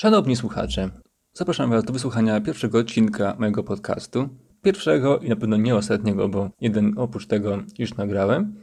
Szanowni słuchacze, zapraszam Was do wysłuchania pierwszego odcinka mojego podcastu. Pierwszego i na pewno nie ostatniego, bo jeden oprócz tego już nagrałem.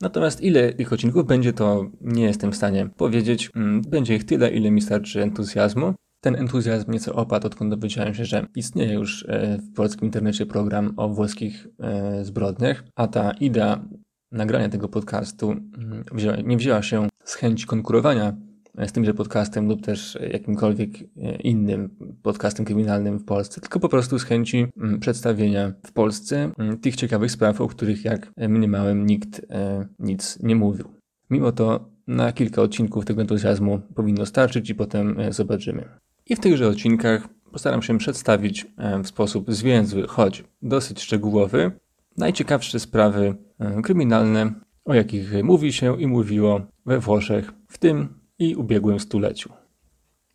Natomiast ile tych odcinków będzie, to nie jestem w stanie powiedzieć. Mm, będzie ich tyle, ile mi starczy entuzjazmu. Ten entuzjazm nieco opadł, odkąd dowiedziałem się, że istnieje już e, w polskim internecie program o włoskich e, zbrodniach, a ta idea nagrania tego podcastu mm, nie wzięła się z chęci konkurowania z tymże podcastem lub też jakimkolwiek e, innym podcastem kryminalnym w Polsce, tylko po prostu z chęci mm, przedstawienia w Polsce mm, tych ciekawych spraw, o których jak mniemałem nikt e, nic nie mówił. Mimo to na kilka odcinków tego entuzjazmu powinno starczyć i potem e, zobaczymy. I w tychże odcinkach postaram się przedstawić w sposób zwięzły, choć dosyć szczegółowy, najciekawsze sprawy kryminalne, o jakich mówi się i mówiło we Włoszech, w tym i ubiegłym stuleciu.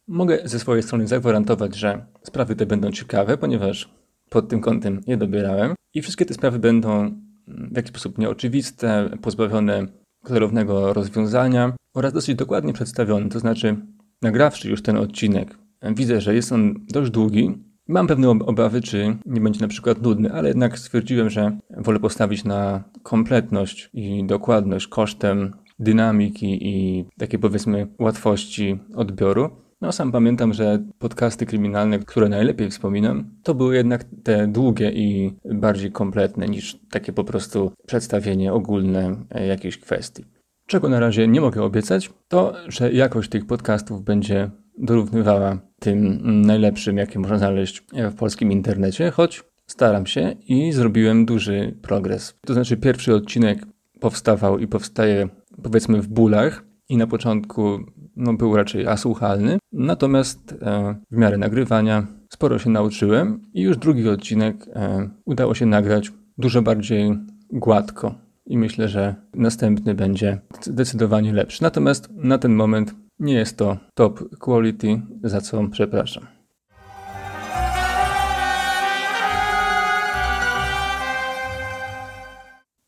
Mogę ze swojej strony zagwarantować, że sprawy te będą ciekawe, ponieważ pod tym kątem je dobierałem i wszystkie te sprawy będą w jakiś sposób nieoczywiste, pozbawione klarownego rozwiązania oraz dosyć dokładnie przedstawione. To znaczy, nagrawszy już ten odcinek, widzę, że jest on dość długi. Mam pewne obawy, czy nie będzie na przykład nudny, ale jednak stwierdziłem, że wolę postawić na kompletność i dokładność kosztem dynamiki i takiej powiedzmy łatwości odbioru. No sam pamiętam, że podcasty kryminalne, które najlepiej wspominam, to były jednak te długie i bardziej kompletne niż takie po prostu przedstawienie ogólne jakiejś kwestii. Czego na razie nie mogę obiecać, to że jakość tych podcastów będzie dorównywała tym najlepszym, jakie można znaleźć w polskim internecie, choć staram się i zrobiłem duży progres. To znaczy, pierwszy odcinek powstawał i powstaje powiedzmy w bólach i na początku no, był raczej asłuchalny, natomiast e, w miarę nagrywania sporo się nauczyłem i już drugi odcinek e, udało się nagrać dużo bardziej gładko i myślę, że następny będzie zdecydowanie lepszy. Natomiast na ten moment nie jest to top quality, za co przepraszam.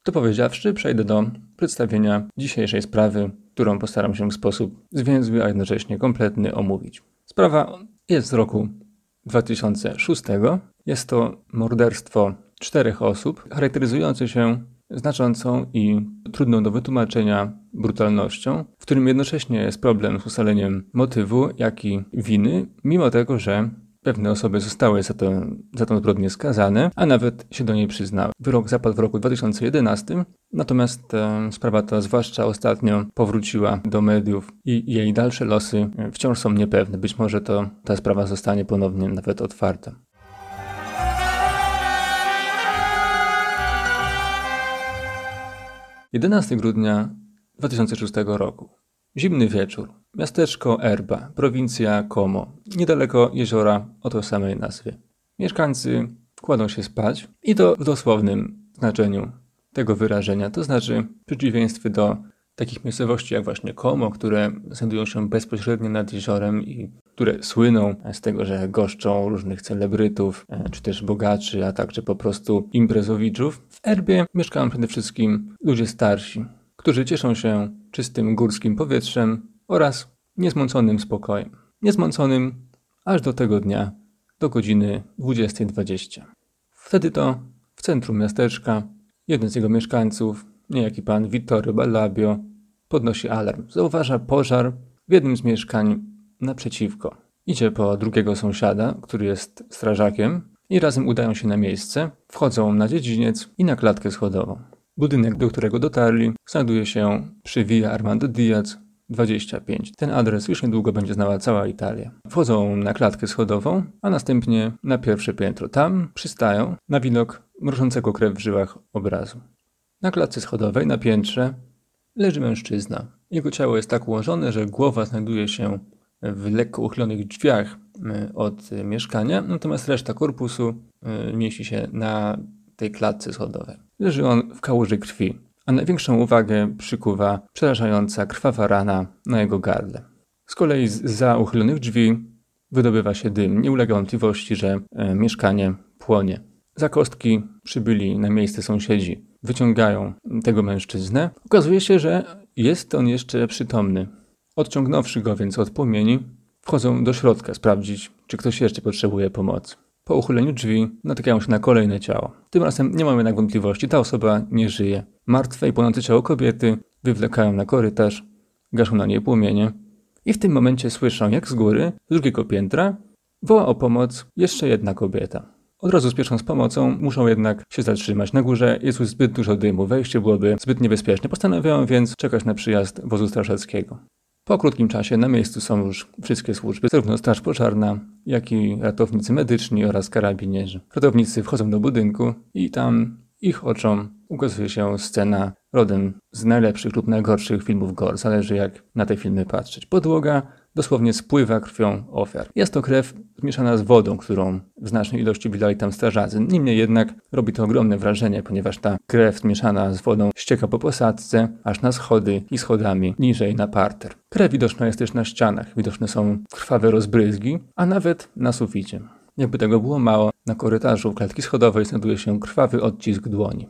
To powiedziawszy, przejdę do przedstawienia dzisiejszej sprawy, którą postaram się w sposób zwięzły, a jednocześnie kompletny omówić. Sprawa jest z roku 2006. Jest to morderstwo czterech osób, charakteryzujące się znaczącą i trudną do wytłumaczenia brutalnością, w którym jednocześnie jest problem z ustaleniem motywu, jak i winy, mimo tego, że Pewne osoby zostały za, to, za tą zbrodnię skazane, a nawet się do niej przyznały. Wyrok zapadł w roku 2011, natomiast e, sprawa ta, zwłaszcza ostatnio, powróciła do mediów i jej dalsze losy e, wciąż są niepewne. Być może to ta sprawa zostanie ponownie nawet otwarta. 11 grudnia 2006 roku. Zimny wieczór. Miasteczko Erba, prowincja Como, niedaleko jeziora o tej samej nazwie. Mieszkańcy kładą się spać i to w dosłownym znaczeniu tego wyrażenia, to znaczy w przeciwieństwie do takich miejscowości jak właśnie Como, które znajdują się bezpośrednio nad jeziorem i które słyną z tego, że goszczą różnych celebrytów, e, czy też bogaczy, a także po prostu imprezowiczów. W Erbie mieszkają przede wszystkim ludzie starsi, którzy cieszą się czystym górskim powietrzem oraz niezmąconym spokojem. Niezmąconym aż do tego dnia, do godziny 20.20. Wtedy to w centrum miasteczka jeden z jego mieszkańców, niejaki pan Vittorio Ballabio, podnosi alarm. Zauważa pożar w jednym z mieszkań naprzeciwko. Idzie po drugiego sąsiada, który jest strażakiem i razem udają się na miejsce, wchodzą na dziedziniec i na klatkę schodową. Budynek, do którego dotarli, znajduje się przy Via Armando Diaz 25. Ten adres już niedługo będzie znała cała Italia. Wchodzą na klatkę schodową, a następnie na pierwsze piętro. Tam przystają na widok mrożącego krew w żyłach obrazu. Na klatce schodowej, na piętrze, leży mężczyzna. Jego ciało jest tak ułożone, że głowa znajduje się w lekko uchylonych drzwiach e, od mieszkania, natomiast reszta korpusu e, mieści się na tej klatce schodowej. Leży on w kałuży krwi, a największą uwagę przykuwa przerażająca krwawa rana na jego gardle. Z kolei za uchylonych drzwi wydobywa się dym. Nie ulega wątpliwości, że e, mieszkanie płonie. Za kostki przybyli na miejsce sąsiedzi. Wyciągają tego mężczyznę. Okazuje się, że jest on jeszcze przytomny. Odciągnąwszy go więc od płomieni, wchodzą do środka sprawdzić, czy ktoś jeszcze potrzebuje pomocy. Po uchyleniu drzwi natykają się na kolejne ciało. Tym razem nie mamy jednak wątpliwości, ta osoba nie żyje. Martwe i płonące ciało kobiety wywlekają na korytarz, gaszą na niej płomienie i w tym momencie słyszą, jak z góry, z drugiego piętra, woła o pomoc jeszcze jedna kobieta. Od razu spieszą z pomocą, muszą jednak się zatrzymać. Na górze jest już zbyt dużo dymu, wejście byłoby zbyt niebezpieczne. Postanawiają więc czekać na przyjazd wozu straszeckiego. Po krótkim czasie na miejscu są już wszystkie służby, zarówno Straż Pożarna, jak i ratownicy medyczni oraz karabinierzy. Ratownicy wchodzą do budynku i tam ich oczom ukazuje się scena rodem z najlepszych lub najgorszych filmów gore, zależy jak na te filmy patrzeć. Podłoga dosłownie spływa krwią ofiar. Jest to krew zmieszana z wodą, którą w znacznej ilości wylali tam strażacy. Niemniej jednak robi to ogromne wrażenie, ponieważ ta krew zmieszana z wodą ścieka po posadzce, aż na schody i schodami niżej na parter. Krew widoczna jest też na ścianach, widoczne są krwawe rozbryzgi, a nawet na suficie. Jakby tego było mało, na korytarzu klatki schodowej znajduje się krwawy odcisk dłoni.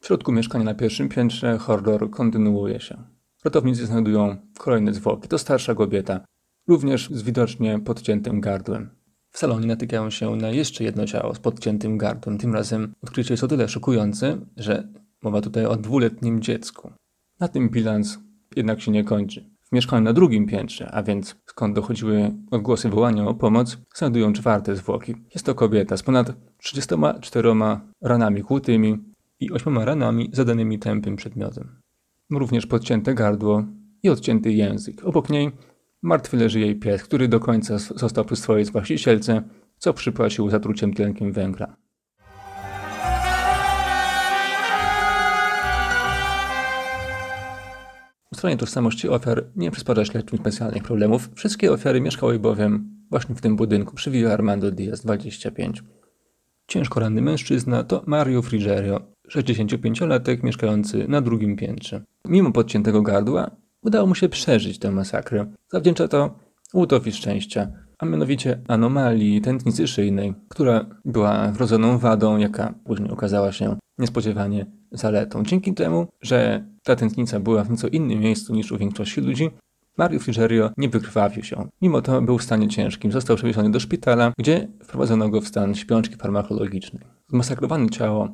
W środku mieszkania na pierwszym piętrze horror kontynuuje się. Ratownicy znajdują kolejne zwłoki. To starsza kobieta, również z widocznie podciętym gardłem. W salonie natykają się na jeszcze jedno ciało z podciętym gardłem. Tym razem odkrycie jest o tyle szokujące, że mowa tutaj o dwuletnim dziecku. Na tym bilans jednak się nie kończy. W mieszkaniu na drugim piętrze, a więc skąd dochodziły odgłosy wołania o pomoc, znajdują czwarte zwłoki. Jest to kobieta z ponad 34 ranami kłutymi i 8 ranami zadanymi tępym przedmiotem również podcięte gardło i odcięty język. Obok niej martwy leży jej pies, który do końca został przy swojej właścicielce, co przypłacił zatruciem tlenkiem węgla. Ustalenie tożsamości ofiar nie przysparza śledczym specjalnych problemów. Wszystkie ofiary mieszkały bowiem właśnie w tym budynku przy Villa Armando Diaz 25. Ciężko ranny mężczyzna to Mario Frigerio, 65-latek mieszkający na drugim piętrze. Mimo podciętego gardła udało mu się przeżyć tę masakrę. Zawdzięcza to łutowi szczęścia, a mianowicie anomalii tętnicy szyjnej, która była wrodzoną wadą, jaka później okazała się niespodziewanie zaletą. Dzięki temu, że ta tętnica była w nieco innym miejscu niż u większości ludzi, Mario Frigerio nie wykrwawił się. Mimo to był w stanie ciężkim. Został przewieziony do szpitala, gdzie wprowadzono go w stan śpiączki farmakologicznej. Zmasakrowane ciało,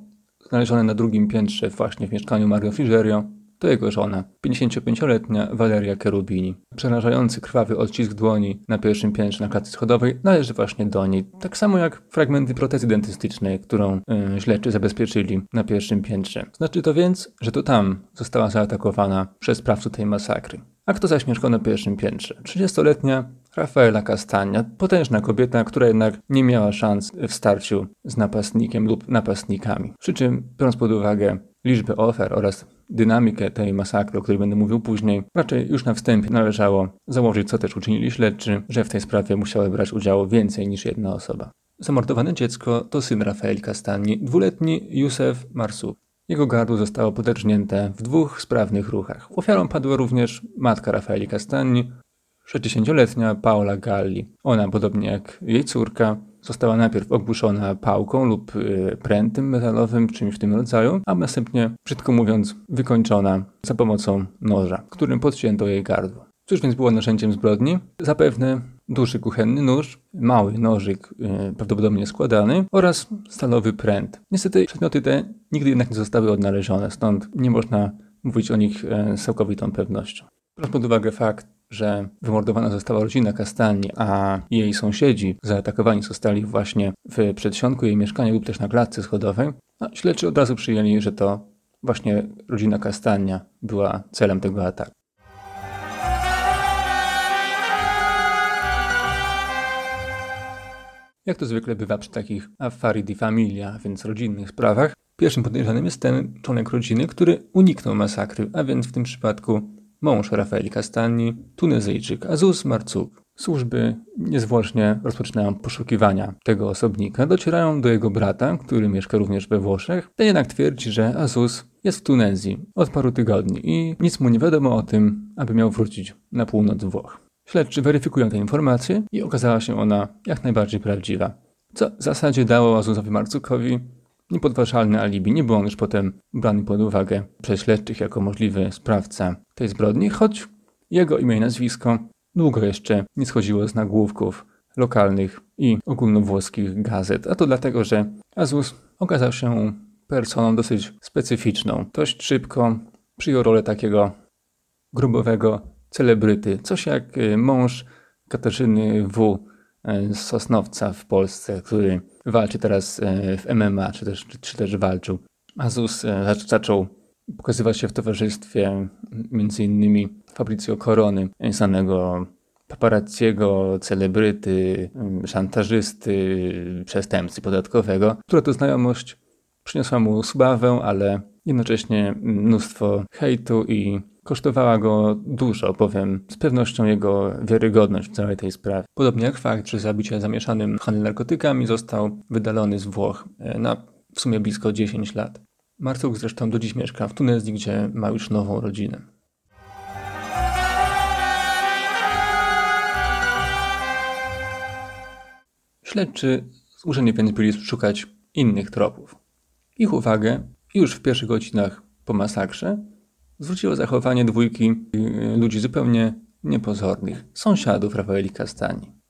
znalezione na drugim piętrze właśnie w mieszkaniu Mario Frigerio, to jego żona, 55-letnia Valeria Cherubini. Przerażający krwawy odcisk dłoni na pierwszym piętrze na klatce schodowej należy właśnie do niej. Tak samo jak fragmenty protezy dentystycznej, którą yy, śledczy zabezpieczyli na pierwszym piętrze. Znaczy to więc, że to tam została zaatakowana przez sprawców tej masakry. A kto zaś mieszkał na pierwszym piętrze? 30-letnia Rafaela Castania, potężna kobieta, która jednak nie miała szans w starciu z napastnikiem lub napastnikami. Przy czym, biorąc pod uwagę liczbę ofiar oraz dynamikę tej masakry, o której będę mówił później, raczej już na wstępie należało założyć, co też uczynili śledczy, że w tej sprawie musiały brać udział więcej niż jedna osoba. Zamordowane dziecko to syn Rafael Castani, dwuletni Józef Marsów. Jego gardło zostało podrżnięte w dwóch sprawnych ruchach. Ofiarą padła również matka Rafaeli Castani, 60-letnia Paola Galli. Ona, podobnie jak jej córka, została najpierw ogłuszona pałką lub y, prętem metalowym, czymś w tym rodzaju, a następnie, brzydko mówiąc, wykończona za pomocą noża, którym podcięto jej gardło. Cóż więc było narzędziem zbrodni? Zapewne duży kuchenny nóż, mały nożyk, yy, prawdopodobnie składany oraz stalowy pręt. Niestety przedmioty te nigdy jednak nie zostały odnalezione, stąd nie można mówić o nich yy, z całkowitą pewnością. Biorąc pod uwagę fakt, że wymordowana została rodzina Kastani, a jej sąsiedzi zaatakowani zostali właśnie w przedsionku jej mieszkania lub też na klatce schodowej, no, śledczy od razu przyjęli, że to właśnie rodzina Kastania była celem tego ataku. Jak to zwykle bywa przy takich affari di familia, więc rodzinnych sprawach, pierwszym podejrzanym jest ten członek rodziny, który uniknął masakry, a więc w tym przypadku mąż Rafaeli Castani, Tunezyjczyk Azus Marcuk. Służby niezwłocznie rozpoczynają poszukiwania tego osobnika, docierają do jego brata, który mieszka również we Włoszech. Ten jednak twierdzi, że Azus jest w Tunezji od paru tygodni i nic mu nie wiadomo o tym, aby miał wrócić na północ Włoch. Śledczy weryfikują tę informację i okazała się ona jak najbardziej prawdziwa. Co w zasadzie dało Azusowi Marcukowi niepodważalne alibi. Nie był on już potem brany pod uwagę przez śledczych jako możliwy sprawca tej zbrodni, choć jego imię i nazwisko długo jeszcze nie schodziło z nagłówków lokalnych i ogólnowłoskich gazet. A to dlatego, że Azus okazał się personą dosyć specyficzną. Dość szybko przyjął rolę takiego grubowego celebryty. Coś jak y, mąż Katarzyny W. Z Sosnowca w Polsce, który walczy teraz y, w MMA, czy też, czy też walczył. Azus zaczął pokazywać się w towarzystwie innymi Fabrizio Corony, znanego paparazziego, celebryty, szantażysty, przestępcy podatkowego, która to znajomość przyniosła mu sławę, ale jednocześnie mnóstwo hejtu i kosztowała go dużo, bowiem z pewnością jego wiarygodność w całej tej sprawie. Podobnie jak fakt, że za zamieszanym w handel narkotykami został wydalony z Włoch e, na w sumie blisko 10 lat. Marcuk zresztą do dziś mieszka w Tunezji, gdzie ma już nową rodzinę. Śledczy zmuszeni więc byli szukać innych tropów. Ich uwagę już w pierwszych godzinach po masakrze zwróciło zachowanie dwójki y, ludzi zupełnie niepozornych, sąsiadów Rafaeli Castani.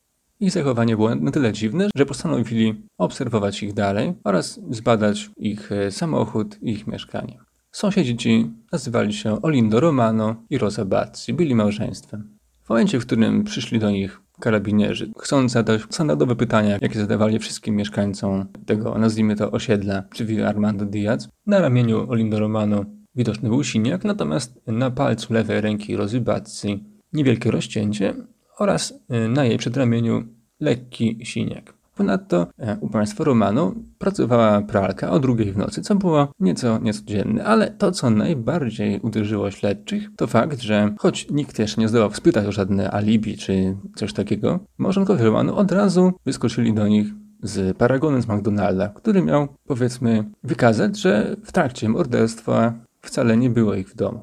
Ich zachowanie było na tyle dziwne, że postanowili obserwować ich dalej oraz zbadać ich e, samochód i ich mieszkanie. Sąsiedzi ci nazywali się Olindo Romano i Rosa Bazzi, byli małżeństwem. W momencie, w którym przyszli do nich karabinierzy, chcąc zadać standardowe pytania, jakie zadawali wszystkim mieszkańcom tego, nazwijmy to, osiedla, czyli Armando Diaz, na ramieniu Olindo Romano widoczny był siniak, natomiast na palcu lewej ręki Rosy Bazzi niewielkie rozcięcie, oraz y, na jej przedramieniu lekki siniak. Ponadto e, u państwa Romano pracowała pralka o drugiej w nocy, co było nieco niecodzienne, ale to, co najbardziej uderzyło śledczych, to fakt, że choć nikt jeszcze nie zdołał spytać o żadne alibi czy coś takiego, małżonkowie Romano od razu wyskoczyli do nich z paragonem z McDonalda, który miał, powiedzmy, wykazać, że w trakcie morderstwa wcale nie było ich w domu.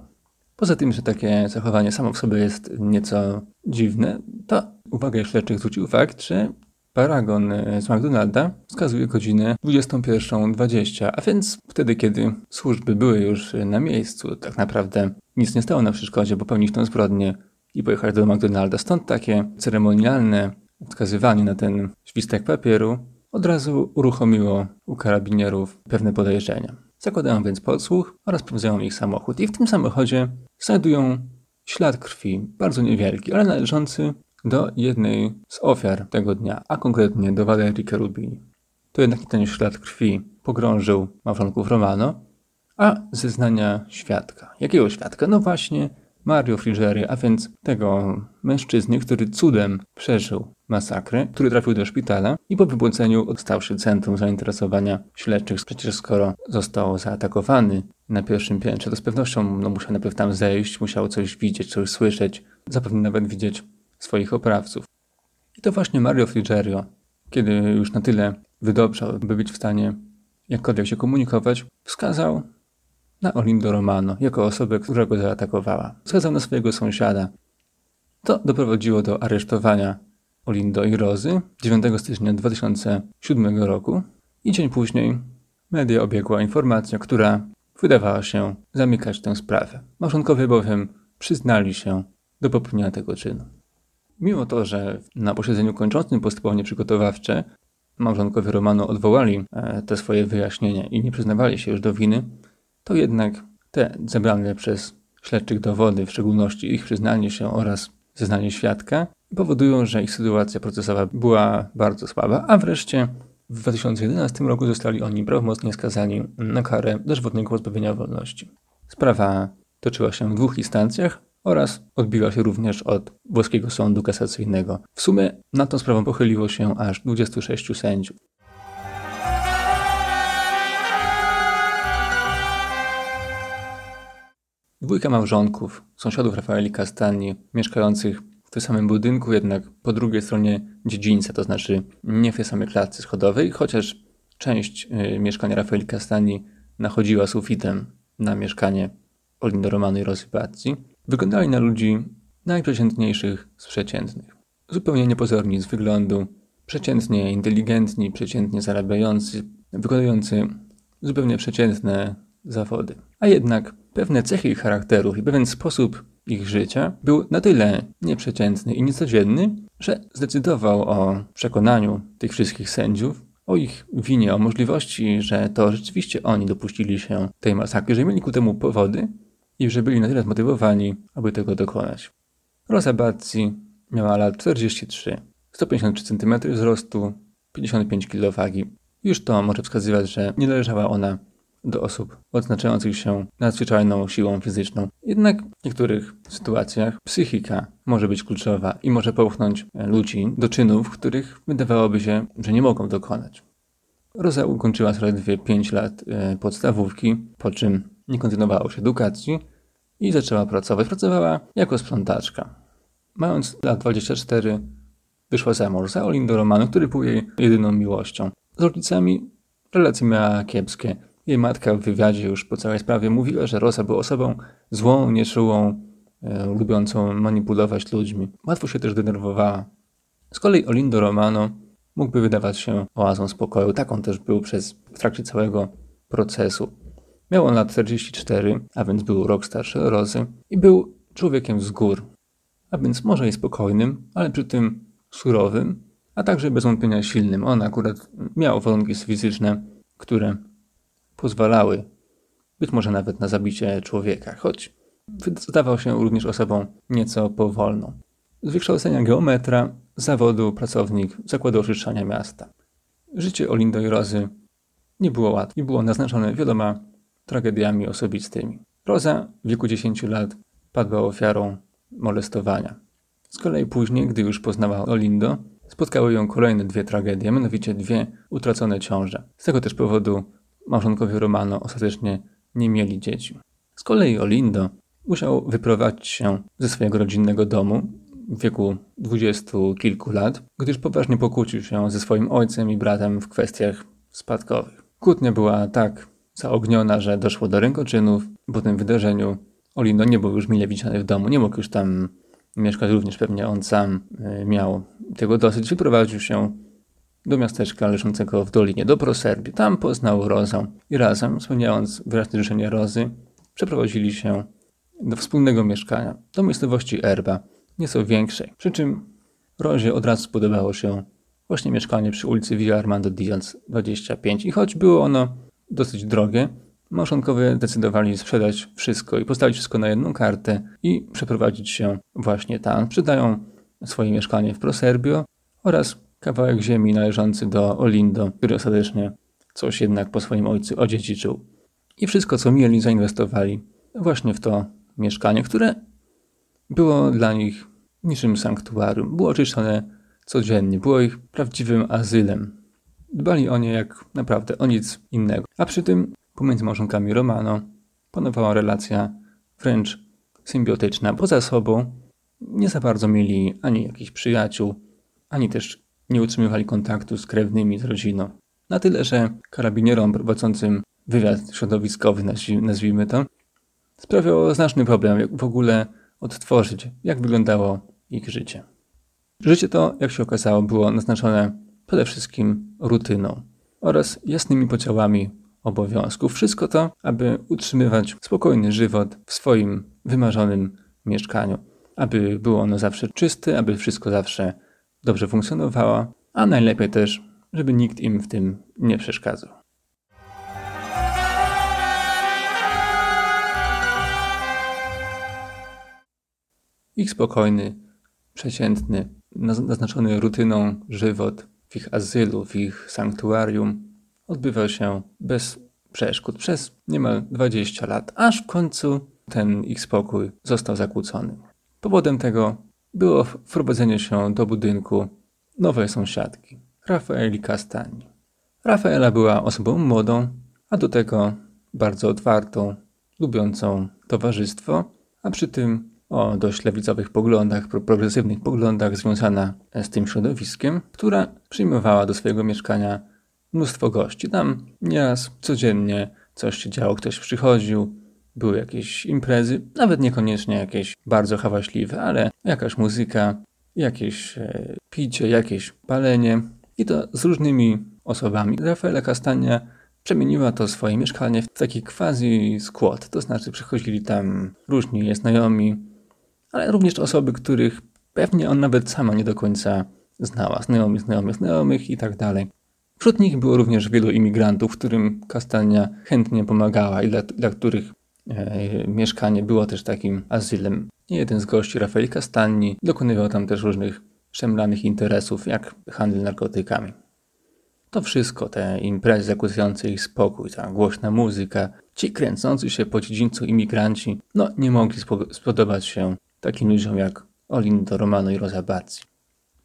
Poza tym, że takie zachowanie samo w sobie jest nieco dziwne, to uwagę śledczych zwrócił fakt, że paragon z McDonalda wskazuje godzinę 21.20, a więc wtedy, kiedy służby były już na miejscu, tak naprawdę nic nie stało na przeszkodzie popełnić tę zbrodnię i pojechać do McDonalda. Stąd takie ceremonialne wskazywanie na ten świstek papieru od razu uruchomiło u karabinierów pewne podejrzenia. Zakładają więc podsłuch oraz sprawdzają ich samochód i w tym samochodzie znajdują ślad krwi, bardzo niewielki, ale należący do jednej z ofiar tego dnia, a konkretnie do Valerii Cherubini. To jednak ten ślad krwi pogrążył małżonków Romano, a zeznania świadka. Jakiego świadka? No właśnie Mario Frigeri, a więc tego mężczyzny, który cudem przeżył masakrę, który trafił do szpitala i po wybudzeniu stał się centrum zainteresowania śledczych. Przecież skoro został zaatakowany na pierwszym piętrze, to z pewnością no, musiał najpierw tam zejść, musiał coś widzieć, coś słyszeć, zapewne nawet widzieć swoich oprawców. I to właśnie Mario Frigerio, kiedy już na tyle wydobrzał, by być w stanie jakkolwiek się komunikować, wskazał na Olindo Romano jako osobę, która go zaatakowała. Wskazał na swojego sąsiada. To doprowadziło do aresztowania Olindo i Rozy 9 stycznia 2007 roku i dzień później media obiegła informacja, która wydawała się zamykać tę sprawę. Małżonkowie bowiem przyznali się do popełnienia tego czynu. Mimo to, że na posiedzeniu kończącym postępowanie przygotowawcze małżonkowie Romano odwołali e, te swoje wyjaśnienia i nie przyznawali się już do winy, to jednak te zebrane przez śledczych dowody, w szczególności ich przyznanie się oraz zeznanie świadka, powodują, że ich sytuacja procesowa była bardzo słaba, a wreszcie w 2011 roku zostali oni prawomocnie skazani na karę dożywotnego pozbawienia wolności. Sprawa toczyła się w dwóch instancjach oraz odbiła się również od włoskiego sądu kasacyjnego. W sumie nad tą sprawą pochyliło się aż 26 sędziów. Dwójka małżonków, sąsiadów Rafaeli Castani, mieszkających w tym samym budynku, jednak po drugiej stronie dziedzińca, to znaczy nie w tej samej klatce schodowej, chociaż część y, mieszkania Rafaeli Castani nachodziła sufitem na mieszkanie Olindo Romano i Rosy wyglądali na ludzi najprzeciętniejszych z przeciętnych. Zupełnie niepozorni z wyglądu, przeciętnie inteligentni, przeciętnie zarabiający, wykonujący zupełnie przeciętne zawody. A jednak pewne cechy ich charakterów i pewien sposób ich życia był na tyle nieprzeciętny i niecodzienny, że zdecydował o przekonaniu tych wszystkich sędziów, o ich winie, o możliwości, że to rzeczywiście oni dopuścili się tej masakry, że mieli ku temu powody i że byli na tyle zmotywowani, aby tego dokonać. Rosa Bazzi miała lat 43, 153 cm wzrostu, 55 kg wagi. Już to może wskazywać, że nie należała ona do osób odznaczających się nadzwyczajną siłą fizyczną. Jednak w niektórych sytuacjach psychika może być kluczowa i może popchnąć ludzi do czynów, których wydawałoby się, że nie mogą dokonać. Rosa ukończyła zaledwie 5 lat e, podstawówki, po czym nie kontynuowała już edukacji i zaczęła pracować. Pracowała jako sprzątaczka. Mając lat 24, wyszła za mąż za Olindo Romano, który był jej jedyną miłością. Z rodzicami relacje miała kiepskie. Jej matka w wywiadzie już po całej sprawie mówiła, że Rosa była osobą złą, nieczułą, e, lubiącą manipulować ludźmi. Łatwo się też denerwowała. Z kolei Olindo Romano mógłby wydawać się oazą spokoju. Tak on też był przez w trakcie całego procesu. Miał on lat 44, a więc był rok starszy od Rosy i był człowiekiem z gór, a więc może i spokojnym, ale przy tym surowym, a także bez wątpienia silnym. On akurat miał warunki fizyczne, które pozwalały być może nawet na zabicie człowieka, choć zdawał się również osobą nieco powolną. Z wykształcenia geometra, zawodu pracownik zakładu oczyszczania miasta. Życie Olindo i Rozy nie było łatwe i było naznaczone wieloma tragediami osobistymi. Roza w wieku 10 lat padła ofiarą molestowania. Z kolei później, gdy już poznała Olindo, spotkały ją kolejne dwie tragedie, mianowicie dwie utracone ciąże. Z tego też powodu małżonkowie Romano ostatecznie nie mieli dzieci. Z kolei Olindo musiał wyprowadzić się ze swojego rodzinnego domu w wieku dwudziestu kilku lat, gdyż poważnie pokłócił się ze swoim ojcem i bratem w kwestiach spadkowych. Kłótnia była tak zaogniona, że doszło do rękoczynów. Po tym wydarzeniu Olindo nie był już mile widziany w domu, nie mógł już tam mieszkać, również pewnie on sam e, miał tego dosyć. Wyprowadził się do miasteczka leżącego w dolinie, do Proserbii. Tam poznał Rozę i razem, spełniając wyraźne życzenie Rozy, przeprowadzili się do wspólnego mieszkania, do miejscowości Erba, nieco większej. Przy czym Rozie od razu spodobało się właśnie mieszkanie przy ulicy Villa Armando Diaz 25 i choć było ono dosyć drogie, małżonkowie decydowali sprzedać wszystko i postawić wszystko na jedną kartę i przeprowadzić się właśnie tam. Sprzedają swoje mieszkanie w Proserbio oraz kawałek ziemi należący do Olindo, który ostatecznie coś jednak po swoim ojcu odziedziczył. I wszystko, co mieli, zainwestowali właśnie w to mieszkanie, które było dla nich niczym sanktuarium. Było oczyszczone codziennie, było ich prawdziwym azylem. Dbali o nie jak naprawdę o nic innego. A przy tym pomiędzy małżonkami Romano panowała relacja wręcz symbiotyczna. Poza sobą nie za bardzo mieli ani jakichś przyjaciół, ani też nie utrzymywali kontaktu z krewnymi, z rodziną. Na tyle, że karabinierom prowadzącym wywiad środowiskowy, nazwijmy to, sprawiało znaczny problem, jak w ogóle odtworzyć, jak wyglądało ich życie. Życie to, jak się okazało, było naznaczone przede wszystkim rutyną oraz jasnymi podziałami obowiązków. Wszystko to, aby utrzymywać spokojny żywot w swoim wymarzonym mieszkaniu, aby było ono zawsze czyste, aby wszystko zawsze dobrze funkcjonowało, a najlepiej też, żeby nikt im w tym nie przeszkadzał. Ich spokojny, przeciętny, naznaczony rutyną żywot w ich azylu, w ich sanktuarium odbywał się bez przeszkód przez niemal 20 lat, aż w końcu ten ich spokój został zakłócony. Powodem tego było wprowadzenie się do budynku nowej sąsiadki, Rafaeli Castani. Rafaela była osobą młodą, a do tego bardzo otwartą, lubiącą towarzystwo, a przy tym o dość lewicowych poglądach, progresywnych poglądach związana z tym środowiskiem, która przyjmowała do swojego mieszkania mnóstwo gości. Tam nieraz codziennie coś się działo, ktoś przychodził, były jakieś imprezy, nawet niekoniecznie jakieś bardzo hałaśliwe, ale jakaś muzyka, jakieś e, picie, jakieś palenie i to z różnymi osobami. Rafaela Castania przemieniła to swoje mieszkanie w taki quasi skład, to znaczy przychodzili tam różni znajomi, ale również osoby, których pewnie on nawet sama nie do końca znała, znajomych, znajomych, znajomych i tak dalej. Wśród nich było również wielu imigrantów, którym Kastania chętnie pomagała i dla, dla których mieszkanie było też takim azylem. Jeden z gości, Rafael Castagni, dokonywał tam też różnych szemranych interesów, jak handel narkotykami. To wszystko, te imprezy zakłócające ich spokój, ta głośna muzyka, ci kręcący się po dziedzińcu imigranci, no nie mogli spodobać się takim ludziom jak Olindo Romano i Rosa Bazzi.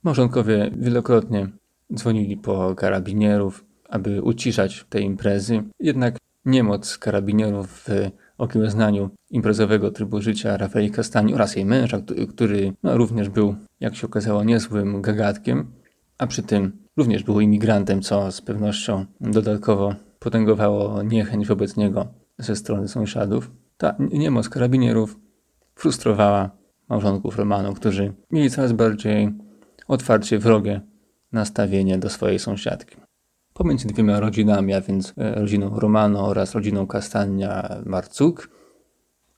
Małżonkowie wielokrotnie dzwonili po karabinierów, aby uciszać te imprezy, jednak niemoc karabinierów w okiełznaniu imprezowego trybu życia Rafaeli Castani oraz jej męża, który no, również był, jak się okazało, niezłym gagatkiem, a przy tym również był imigrantem, co z pewnością dodatkowo potęgowało niechęć wobec niego ze strony sąsiadów. Ta niemoc karabinierów frustrowała małżonków Romano, którzy mieli coraz bardziej otwarcie wrogie nastawienie do swojej sąsiadki. Pomiędzy dwiema rodzinami, a więc e, rodziną Romano oraz rodziną Castagna Marcuk,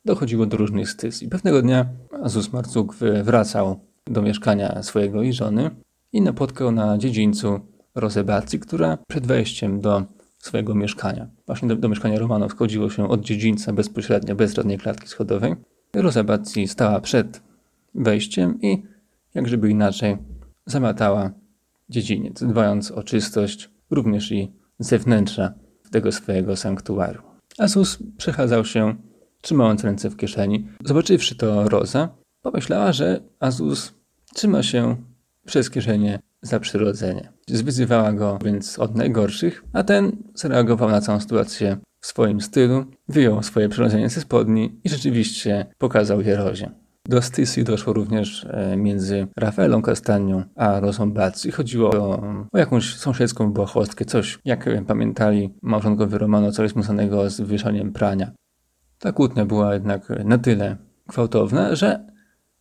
dochodziło do różnych stysji. Pewnego dnia Azus Marcuk wracał do mieszkania swojego i żony i napotkał na dziedzińcu Rozebacji, która przed wejściem do swojego mieszkania, właśnie do, do mieszkania Romano, wchodziło się od dziedzińca bezpośrednio, bez żadnej klatki schodowej. Rozebacji stała przed wejściem i, jak żeby inaczej, zamiatała dziedziniec, dbając o czystość również i zewnętrza tego swojego sanktuarium. Asus przechadzał się, trzymając ręce w kieszeni. Zobaczywszy to Roza, pomyślała, że Azus trzyma się przez kieszenie za przyrodzenie. Zwyzywała go więc od najgorszych, a ten zareagował na całą sytuację w swoim stylu, wyjął swoje przyrodzenie ze spodni i rzeczywiście pokazał je Rozie. Do stysji doszło również e, między Rafaelą Castanią a Rosą Bazzi. Chodziło o, o jakąś sąsiedzką błahostkę, coś, jak pamiętali małżonkowie Romano, coś związanego z wywieszaniem prania. Ta kłótnia była jednak na tyle gwałtowna, że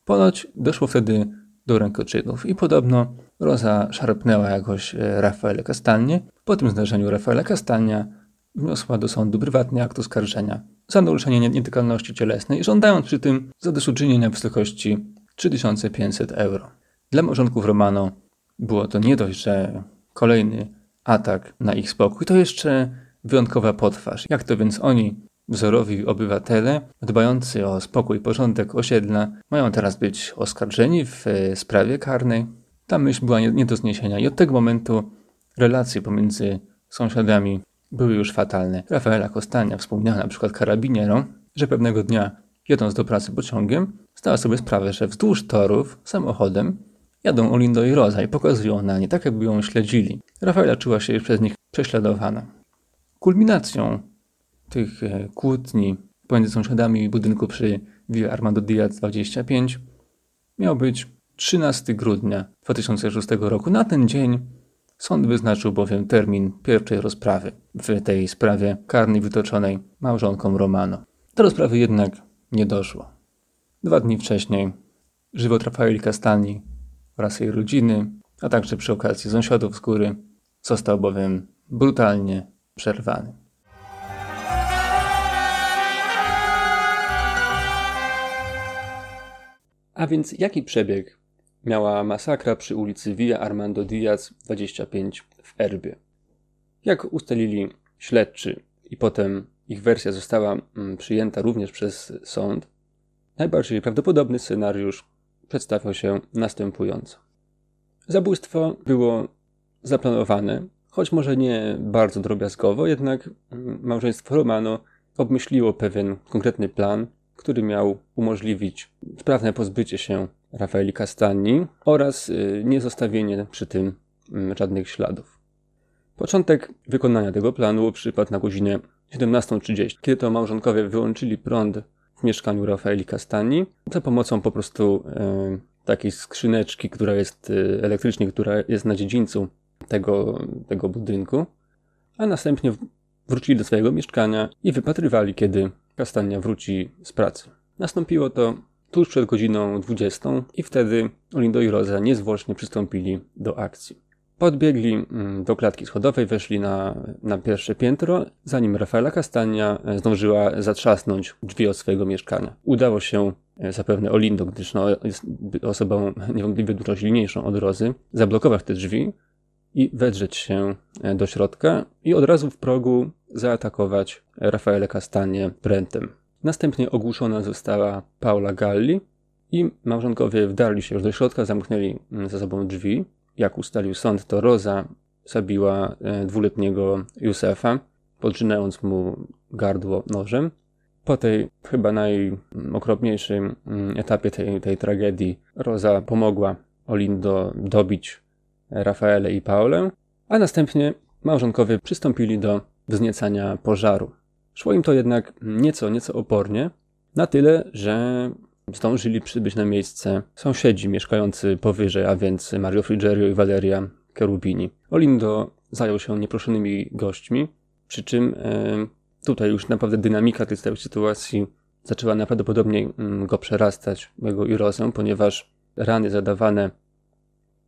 ponoć doszło wtedy do rękoczynów i podobno Rosa szarpnęła jakoś e, Rafaela Castanie. Po tym zdarzeniu Rafaela Castania wniosła do sądu prywatny akt oskarżenia za naruszenie nietykalności cielesnej, żądając przy tym zadośćuczynienia w wysokości 3500 euro. Dla małżonków Romano było to nie dość, że kolejny atak na ich spokój, to jeszcze wyjątkowa potwarz. Jak to więc oni, wzorowi obywatele, dbający o spokój i porządek osiedla, mają teraz być oskarżeni w e, sprawie karnej? Ta myśl była nie, nie do zniesienia i od tego momentu relacje pomiędzy sąsiadami były już fatalne. Rafaela Kostania wspomniała na przykład karabinierą, że pewnego dnia, jedąc do pracy pociągiem, zdała sobie sprawę, że wzdłuż torów samochodem jadą Olindo i Roza i pokazują na nie, tak jakby ją śledzili. Rafaela czuła się przez nich prześladowana. Kulminacją tych e, kłótni pomiędzy sąsiadami budynku przy Villa Armando Diaz 25 miał być 13 grudnia 2006 roku. Na ten dzień Sąd wyznaczył bowiem termin pierwszej rozprawy w tej sprawie karnej wytoczonej małżonkom Romano. Do rozprawy jednak nie doszło. Dwa dni wcześniej żywot Rafaeli Castani oraz jej rodziny, a także przy okazji sąsiadów z góry został bowiem brutalnie przerwany. A więc jaki przebieg miała masakra przy ulicy Villa Armando Diaz 25 w Erbie. Jak ustalili śledczy i potem ich wersja została mm, przyjęta również przez sąd, najbardziej prawdopodobny scenariusz przedstawiał się następująco. Zabójstwo było zaplanowane, choć może nie bardzo drobiazgowo, jednak mm, małżeństwo Romano obmyśliło pewien konkretny plan, który miał umożliwić sprawne pozbycie się Rafaeli Castagni oraz y, niezostawienie przy tym mm, żadnych śladów. Początek wykonania tego planu przypadł na godzinę 17.30, kiedy to małżonkowie wyłączyli prąd w mieszkaniu Rafaeli Castagni za pomocą po prostu e, takiej skrzyneczki, która jest e, elektrycznie, która jest na dziedzińcu tego, tego budynku, a następnie wrócili do swojego mieszkania i wypatrywali, kiedy Castagna wróci z pracy. Nastąpiło to tuż przed godziną 20 i wtedy Olindo i Rosa niezwłocznie przystąpili do akcji. Podbiegli mm, do klatki schodowej, weszli na, na pierwsze piętro, zanim Rafaela Castania e, zdążyła zatrzasnąć drzwi od swojego mieszkania. Udało się zapewne Olindo, gdyż no, jest osobą niewątpliwie dużo silniejszą od Rozy, zablokować te drzwi i wedrzeć się do środka i od razu w progu zaatakować Rafaele Castanie Brentem. Następnie ogłuszona została Paula Galli i małżonkowie wdarli się już do środka, zamknęli za sobą drzwi. Jak ustalił sąd, to Roza zabiła e, dwuletniego Józefa, podrzynając mu gardło nożem. Po tej chyba najokropniejszym mm, etapie tej, tej tragedii Roza pomogła Olindo dobić Rafaele i Paulę, a następnie małżonkowie przystąpili do wzniecania pożaru. Szło im to jednak nieco, nieco opornie, na tyle, że zdążyli przybyć na miejsce sąsiedzi mieszkający powyżej, a więc Mario Frigerio i Valeria Cherubini. Olindo zajął się nieproszonymi gośćmi, przy czym e, tutaj już naprawdę dynamika tej całej sytuacji zaczęła najprawdopodobniej mm, go przerastać, jego Irosę, ponieważ rany zadawane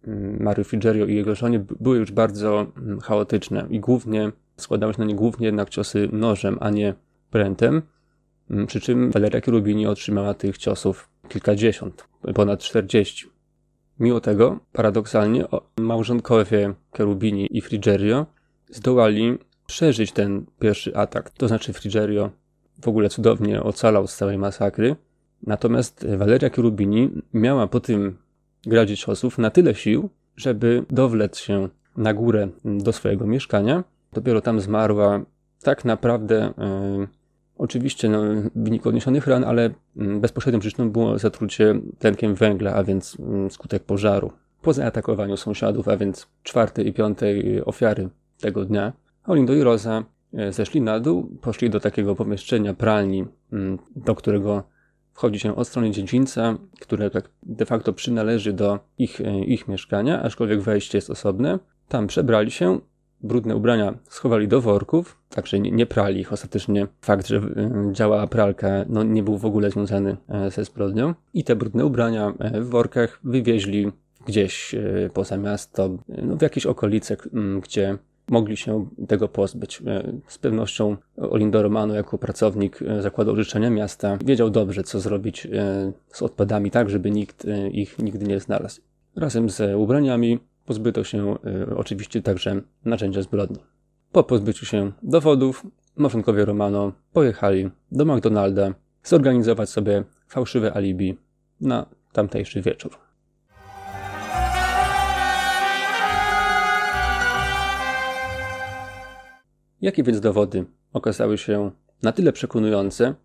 mm, Mario Frigerio i jego żonie były już bardzo mm, chaotyczne i głównie składały się na nie głównie jednak ciosy nożem, a nie prętem. Przy czym Valeria Cherubini otrzymała tych ciosów kilkadziesiąt, ponad czterdzieści. Mimo tego, paradoksalnie, małżonkowie Cherubini i Frigerio zdołali przeżyć ten pierwszy atak. To znaczy Frigerio w ogóle cudownie ocalał z całej masakry. Natomiast Valeria Cherubini miała po tym gradzie ciosów na tyle sił, żeby dowlec się na górę do swojego mieszkania. Dopiero tam zmarła tak naprawdę yy, Oczywiście no, w wyniku odniesionych ran, ale mm, bezpośrednią przyczyną było zatrucie tlenkiem węgla, a więc mm, skutek pożaru. Po zaatakowaniu sąsiadów, a więc czwartej i piątej ofiary tego dnia, Olindo i Rosa e, zeszli na dół, poszli do takiego pomieszczenia pralni, mm, do którego wchodzi się od strony dziedzińca, które tak de facto przynależy do ich, e, ich mieszkania, aczkolwiek wejście jest osobne. Tam przebrali się, brudne ubrania schowali do worków, także nie, nie prali ich ostatecznie. Fakt, że y, działa pralka, no, nie był w ogóle związany e, ze zbrodnią. I te brudne ubrania e, w workach wywieźli gdzieś e, poza miasto, no, w jakieś okolice, gdzie mogli się tego pozbyć. Z pewnością Olindo Romano, jako pracownik zakładu życzenia miasta, wiedział dobrze, co zrobić z odpadami, tak, żeby nikt ich nigdy nie znalazł. Razem z ubraniami Pozbyto się y, oczywiście także narzędzia zbrodni. Po pozbyciu się dowodów, małżonkowie Romano pojechali do McDonalda zorganizować sobie fałszywe alibi na tamtejszy wieczór. Jakie więc dowody okazały się na tyle przekonujące,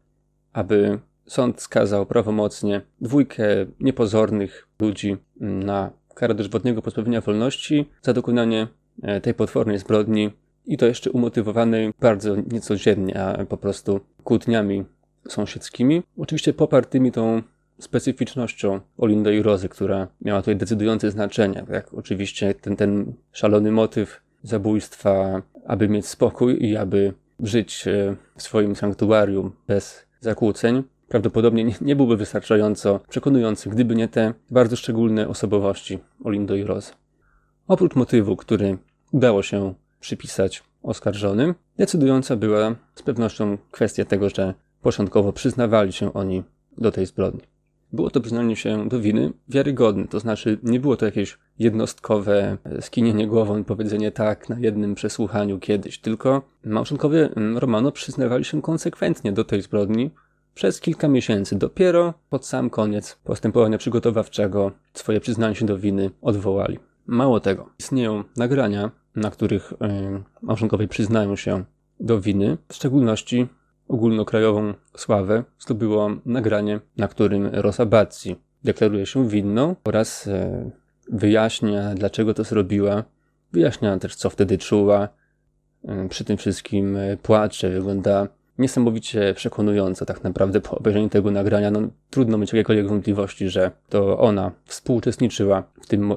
aby sąd skazał prawomocnie dwójkę niepozornych ludzi na kara dożywotniego pozbawienia wolności za dokonanie e, tej potwornej zbrodni i to jeszcze umotywowanej bardzo niecodziennie, a po prostu kłótniami sąsiedzkimi. Oczywiście popartymi tą specyficznością Olinda i Rozy, która miała tutaj decydujące znaczenie. Jak oczywiście ten, ten szalony motyw zabójstwa, aby mieć spokój i aby żyć e, w swoim sanktuarium bez zakłóceń, prawdopodobnie nie, nie byłby wystarczająco przekonujący, gdyby nie te bardzo szczególne osobowości Olindo i Rose. Oprócz motywu, który udało się przypisać oskarżonym, decydująca była z pewnością kwestia tego, że początkowo przyznawali się oni do tej zbrodni. Było to przyznanie się do winy wiarygodne, to znaczy nie było to jakieś jednostkowe skinienie głową powiedzenie tak na jednym przesłuchaniu kiedyś, tylko małżonkowie Romano przyznawali się konsekwentnie do tej zbrodni, przez kilka miesięcy. Dopiero pod sam koniec postępowania przygotowawczego swoje przyznanie się do winy odwołali. Mało tego, istnieją nagrania, na których yy, małżonkowie przyznają się do winy, w szczególności ogólnokrajową sławę zdobyło nagranie, na którym Rosa Bazzi deklaruje się winną oraz yy, wyjaśnia, dlaczego to zrobiła, wyjaśnia też, co wtedy czuła. Yy, przy tym wszystkim płacze, wygląda niesamowicie przekonujące tak naprawdę po obejrzeniu tego nagrania. No, trudno mieć jakiekolwiek wątpliwości, że to ona współuczestniczyła w tym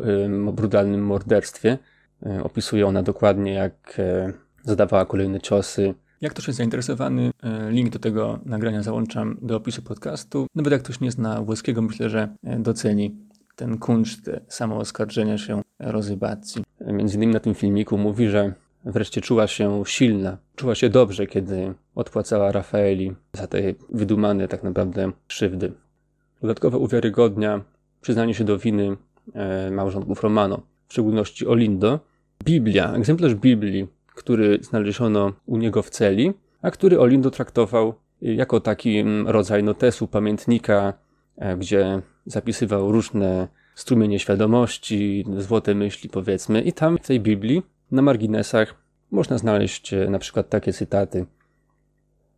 brutalnym morderstwie. E, opisuje ona dokładnie, jak e, zadawała kolejne ciosy. Jak ktoś jest zainteresowany, e, link do tego nagrania załączam do opisu podcastu. Nawet jak ktoś nie zna włoskiego, myślę, że doceni ten kunszt samooskarżenia się rozybacji. Między innymi na tym filmiku mówi, że Wreszcie czuła się silna, czuła się dobrze, kiedy odpłacała Rafaeli za te wydumane tak naprawdę krzywdy. dodatkowo uwiarygodnia przyznanie się do winy e, małżonków Romano, w szczególności Olindo. Biblia, egzemplarz Biblii, który znaleziono u niego w celi, a który Olindo traktował jako taki mm, rodzaj notesu, pamiętnika, e, gdzie zapisywał różne strumienie świadomości, złote myśli powiedzmy i tam w tej Biblii na marginesach można znaleźć e, na przykład takie cytaty.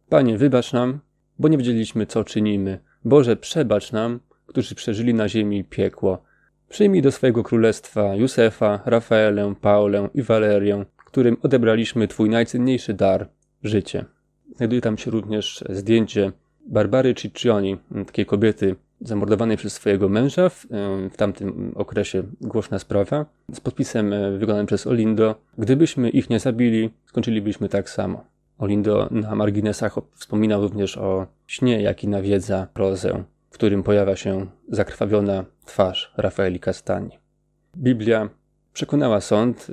Panie, wybacz nam, bo nie wiedzieliśmy, co czynimy. Boże, przebacz nam, którzy przeżyli na ziemi piekło. Przyjmij do swojego królestwa Józefa, Rafaelę, Paulę i Walerię, którym odebraliśmy Twój najcenniejszy dar życie. Znajduje tam się również zdjęcie Barbary Ciccioni, takiej kobiety zamordowanej przez swojego męża w, w tamtym okresie głośna sprawa, z podpisem e, wykonanym przez Olindo. Gdybyśmy ich nie zabili, skończylibyśmy tak samo. Olindo na marginesach wspominał również o śnie, jaki nawiedza prozę, w którym pojawia się zakrwawiona twarz Rafaeli Castani. Biblia przekonała sąd,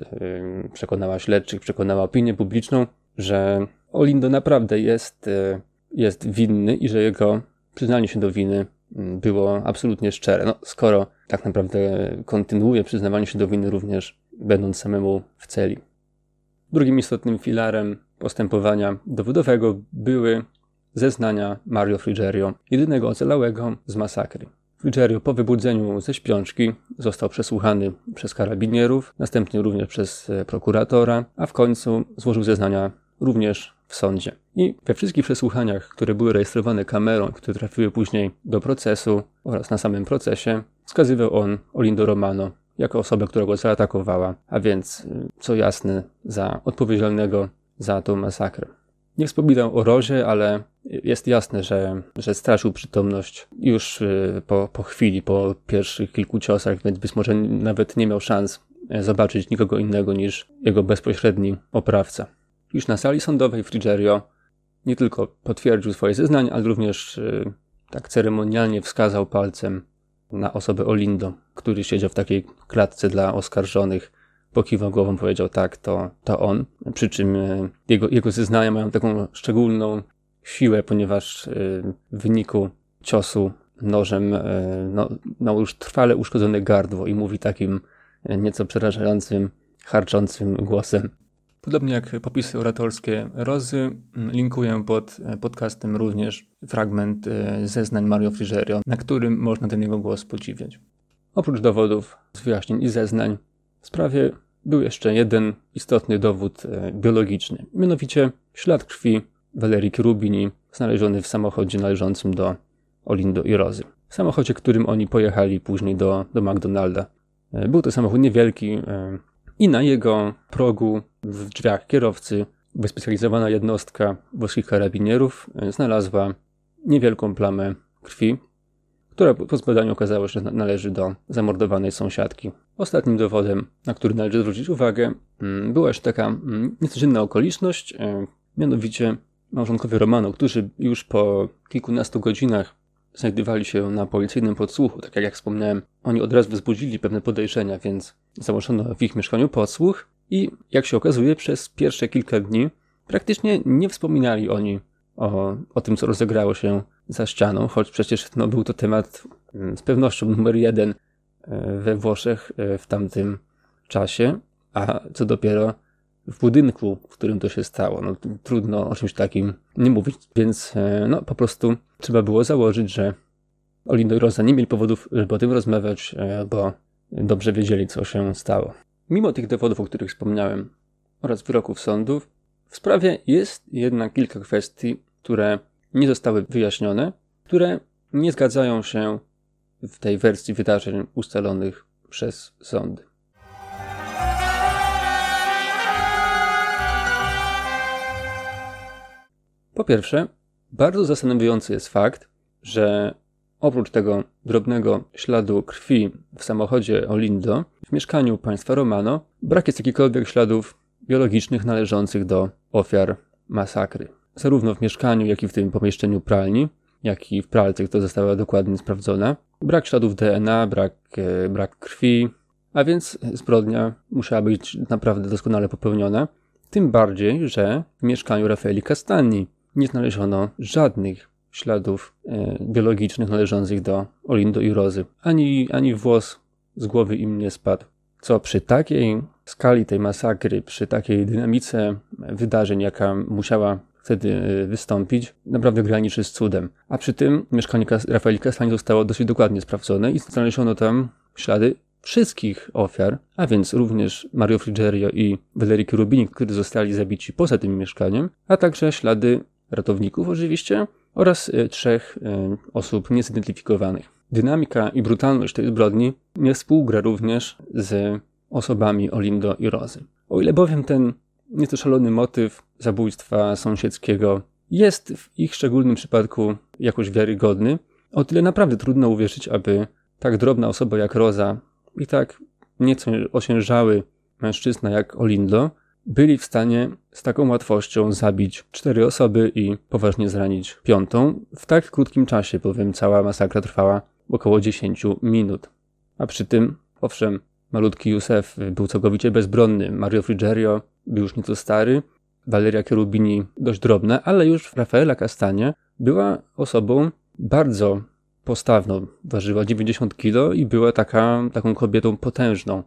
przekonała śledczych, przekonała opinię publiczną, że Olindo naprawdę jest, e, jest winny i że jego przyznanie się do winy było absolutnie szczere. No, skoro tak naprawdę kontynuuje przyznawanie się do winy również będąc samemu w celi. Drugim istotnym filarem postępowania dowodowego były zeznania Mario Frigerio, jedynego ocalałego z masakry. Frigerio po wybudzeniu ze śpiączki został przesłuchany przez karabinierów, następnie również przez prokuratora, a w końcu złożył zeznania również w sądzie. I we wszystkich przesłuchaniach, które były rejestrowane kamerą, które trafiły później do procesu oraz na samym procesie, wskazywał on Olindo Romano jako osobę, która go zaatakowała, a więc, co jasne, za odpowiedzialnego za tą masakrę. Nie wspominał o Rozie, ale jest jasne, że, że stracił przytomność już y, po, po chwili, po pierwszych kilku ciosach, więc być może nawet nie miał szans e, zobaczyć nikogo innego niż jego bezpośredni oprawca. Już na sali sądowej Frigerio nie tylko potwierdził swoje zeznania, ale również y, tak ceremonialnie wskazał palcem na osobę Olindo, który siedział w takiej klatce dla oskarżonych. Pokiwał głową, powiedział tak, to, to on. Przy czym y, jego, jego zeznania mają taką szczególną siłę, ponieważ y, w wyniku ciosu nożem no, no już trwale uszkodzone gardło i mówi takim nieco przerażającym, harczącym głosem. Podobnie jak popisy oratorskie Rozy, linkuję pod podcastem również fragment e, zeznań Mario Frigerio, na którym można ten jego głos podziwiać. Oprócz dowodów wyjaśnień i zeznań, w sprawie był jeszcze jeden istotny dowód e, biologiczny, mianowicie ślad krwi Valerii Rubini znaleziony w samochodzie należącym do Olindo i Rozy. W samochodzie, którym oni pojechali później do, do McDonalda. E, był to samochód niewielki, i na jego progu w drzwiach kierowcy wyspecjalizowana jednostka włoskich karabinierów e, znalazła niewielką plamę krwi, która po zbadaniu okazało się, że należy do zamordowanej sąsiadki. Ostatnim dowodem, na który należy zwrócić uwagę, mm, była jeszcze taka mm, niecodzienna okoliczność, e, mianowicie małżonkowie Romano, którzy już po kilkunastu godzinach znajdowali się na policyjnym podsłuchu. Tak jak, jak wspomniałem, oni od razu wzbudzili pewne podejrzenia, więc założono w ich mieszkaniu podsłuch i jak się okazuje, przez pierwsze kilka dni praktycznie nie wspominali oni o, o tym, co rozegrało się za ścianą, choć przecież no, był to temat mm, z pewnością numer jeden e, we Włoszech e, w tamtym czasie, a co dopiero w budynku, w którym to się stało. No, trudno o czymś takim nie mówić, więc e, no, po prostu trzeba było założyć, że Olindo i Rosa nie mieli powodów, żeby o tym rozmawiać, e, bo dobrze wiedzieli, co się stało. Mimo tych dowodów, o których wspomniałem, oraz wyroków sądów, w sprawie jest jednak kilka kwestii, które nie zostały wyjaśnione, które nie zgadzają się w tej wersji wydarzeń ustalonych przez sądy. Po pierwsze, bardzo zastanawiający jest fakt, że oprócz tego drobnego śladu krwi w samochodzie Olindo, w mieszkaniu państwa Romano, brak jest jakichkolwiek śladów biologicznych należących do ofiar masakry. Zarówno w mieszkaniu, jak i w tym pomieszczeniu pralni, jak i w pralce, która została dokładnie sprawdzona. Brak śladów DNA, brak, e, brak krwi, a więc zbrodnia musiała być naprawdę doskonale popełniona. Tym bardziej, że w mieszkaniu Rafaeli Castani nie znaleziono żadnych śladów e, biologicznych należących do Olindo i Rozy. Ani, ani włos z głowy im nie spadł. Co przy takiej skali tej masakry, przy takiej dynamice wydarzeń, jaka musiała wtedy e, wystąpić, naprawdę graniczy z cudem. A przy tym mieszkanie Rafaeli Castani zostało dosyć dokładnie sprawdzone i znaleziono tam ślady wszystkich ofiar, a więc również Mario Frigerio i Valerii Rubini, którzy zostali zabici poza tym mieszkaniem, a także ślady ratowników oczywiście oraz e, trzech e, osób niezidentyfikowanych. Dynamika i brutalność tej zbrodni nie współgra również z osobami Olindo i Rozy. O ile bowiem ten nieco szalony motyw zabójstwa sąsiedzkiego jest w ich szczególnym przypadku jakoś wiarygodny, o tyle naprawdę trudno uwierzyć, aby tak drobna osoba jak Roza i tak nieco osiężały mężczyzna jak Olindo byli w stanie z taką łatwością zabić cztery osoby i poważnie zranić piątą w tak krótkim czasie, bowiem cała masakra trwała około 10 minut. A przy tym, owszem, malutki Józef był całkowicie bezbronny, Mario Frigerio był już nieco stary, Valeria Cherubini dość drobna, ale już Rafaela Castanie była osobą bardzo postawną. Ważyła 90 kg i była taka, taką kobietą potężną.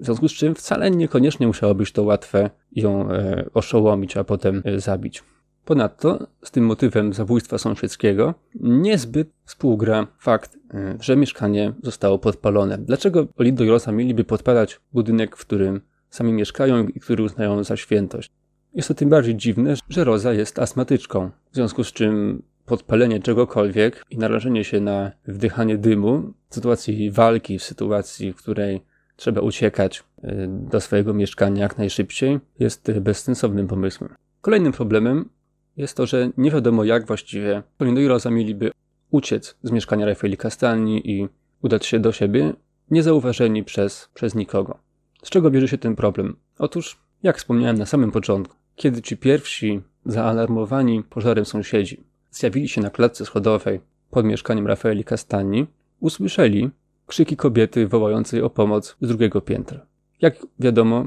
W związku z czym wcale niekoniecznie musiało być to łatwe ją e, oszołomić, a potem e, zabić. Ponadto z tym motywem zabójstwa sąsiedzkiego niezbyt współgra fakt, e, że mieszkanie zostało podpalone. Dlaczego Olindo i Rosa mieliby podpalać budynek, w którym sami mieszkają i który uznają za świętość? Jest to tym bardziej dziwne, że Rosa jest astmatyczką, w związku z czym podpalenie czegokolwiek i narażenie się na wdychanie dymu w sytuacji walki, w sytuacji, w której trzeba uciekać y, do swojego mieszkania jak najszybciej, jest bezsensownym pomysłem. Kolejnym problemem jest to, że nie wiadomo jak właściwie i Rosa mieliby uciec z mieszkania Rafaeli Castani i udać się do siebie niezauważeni przez, przez nikogo. Z czego bierze się ten problem? Otóż, jak wspomniałem na samym początku, kiedy ci pierwsi zaalarmowani pożarem sąsiedzi zjawili się na klatce schodowej pod mieszkaniem Rafaeli Castani, usłyszeli krzyki kobiety wołającej o pomoc z drugiego piętra. Jak wiadomo,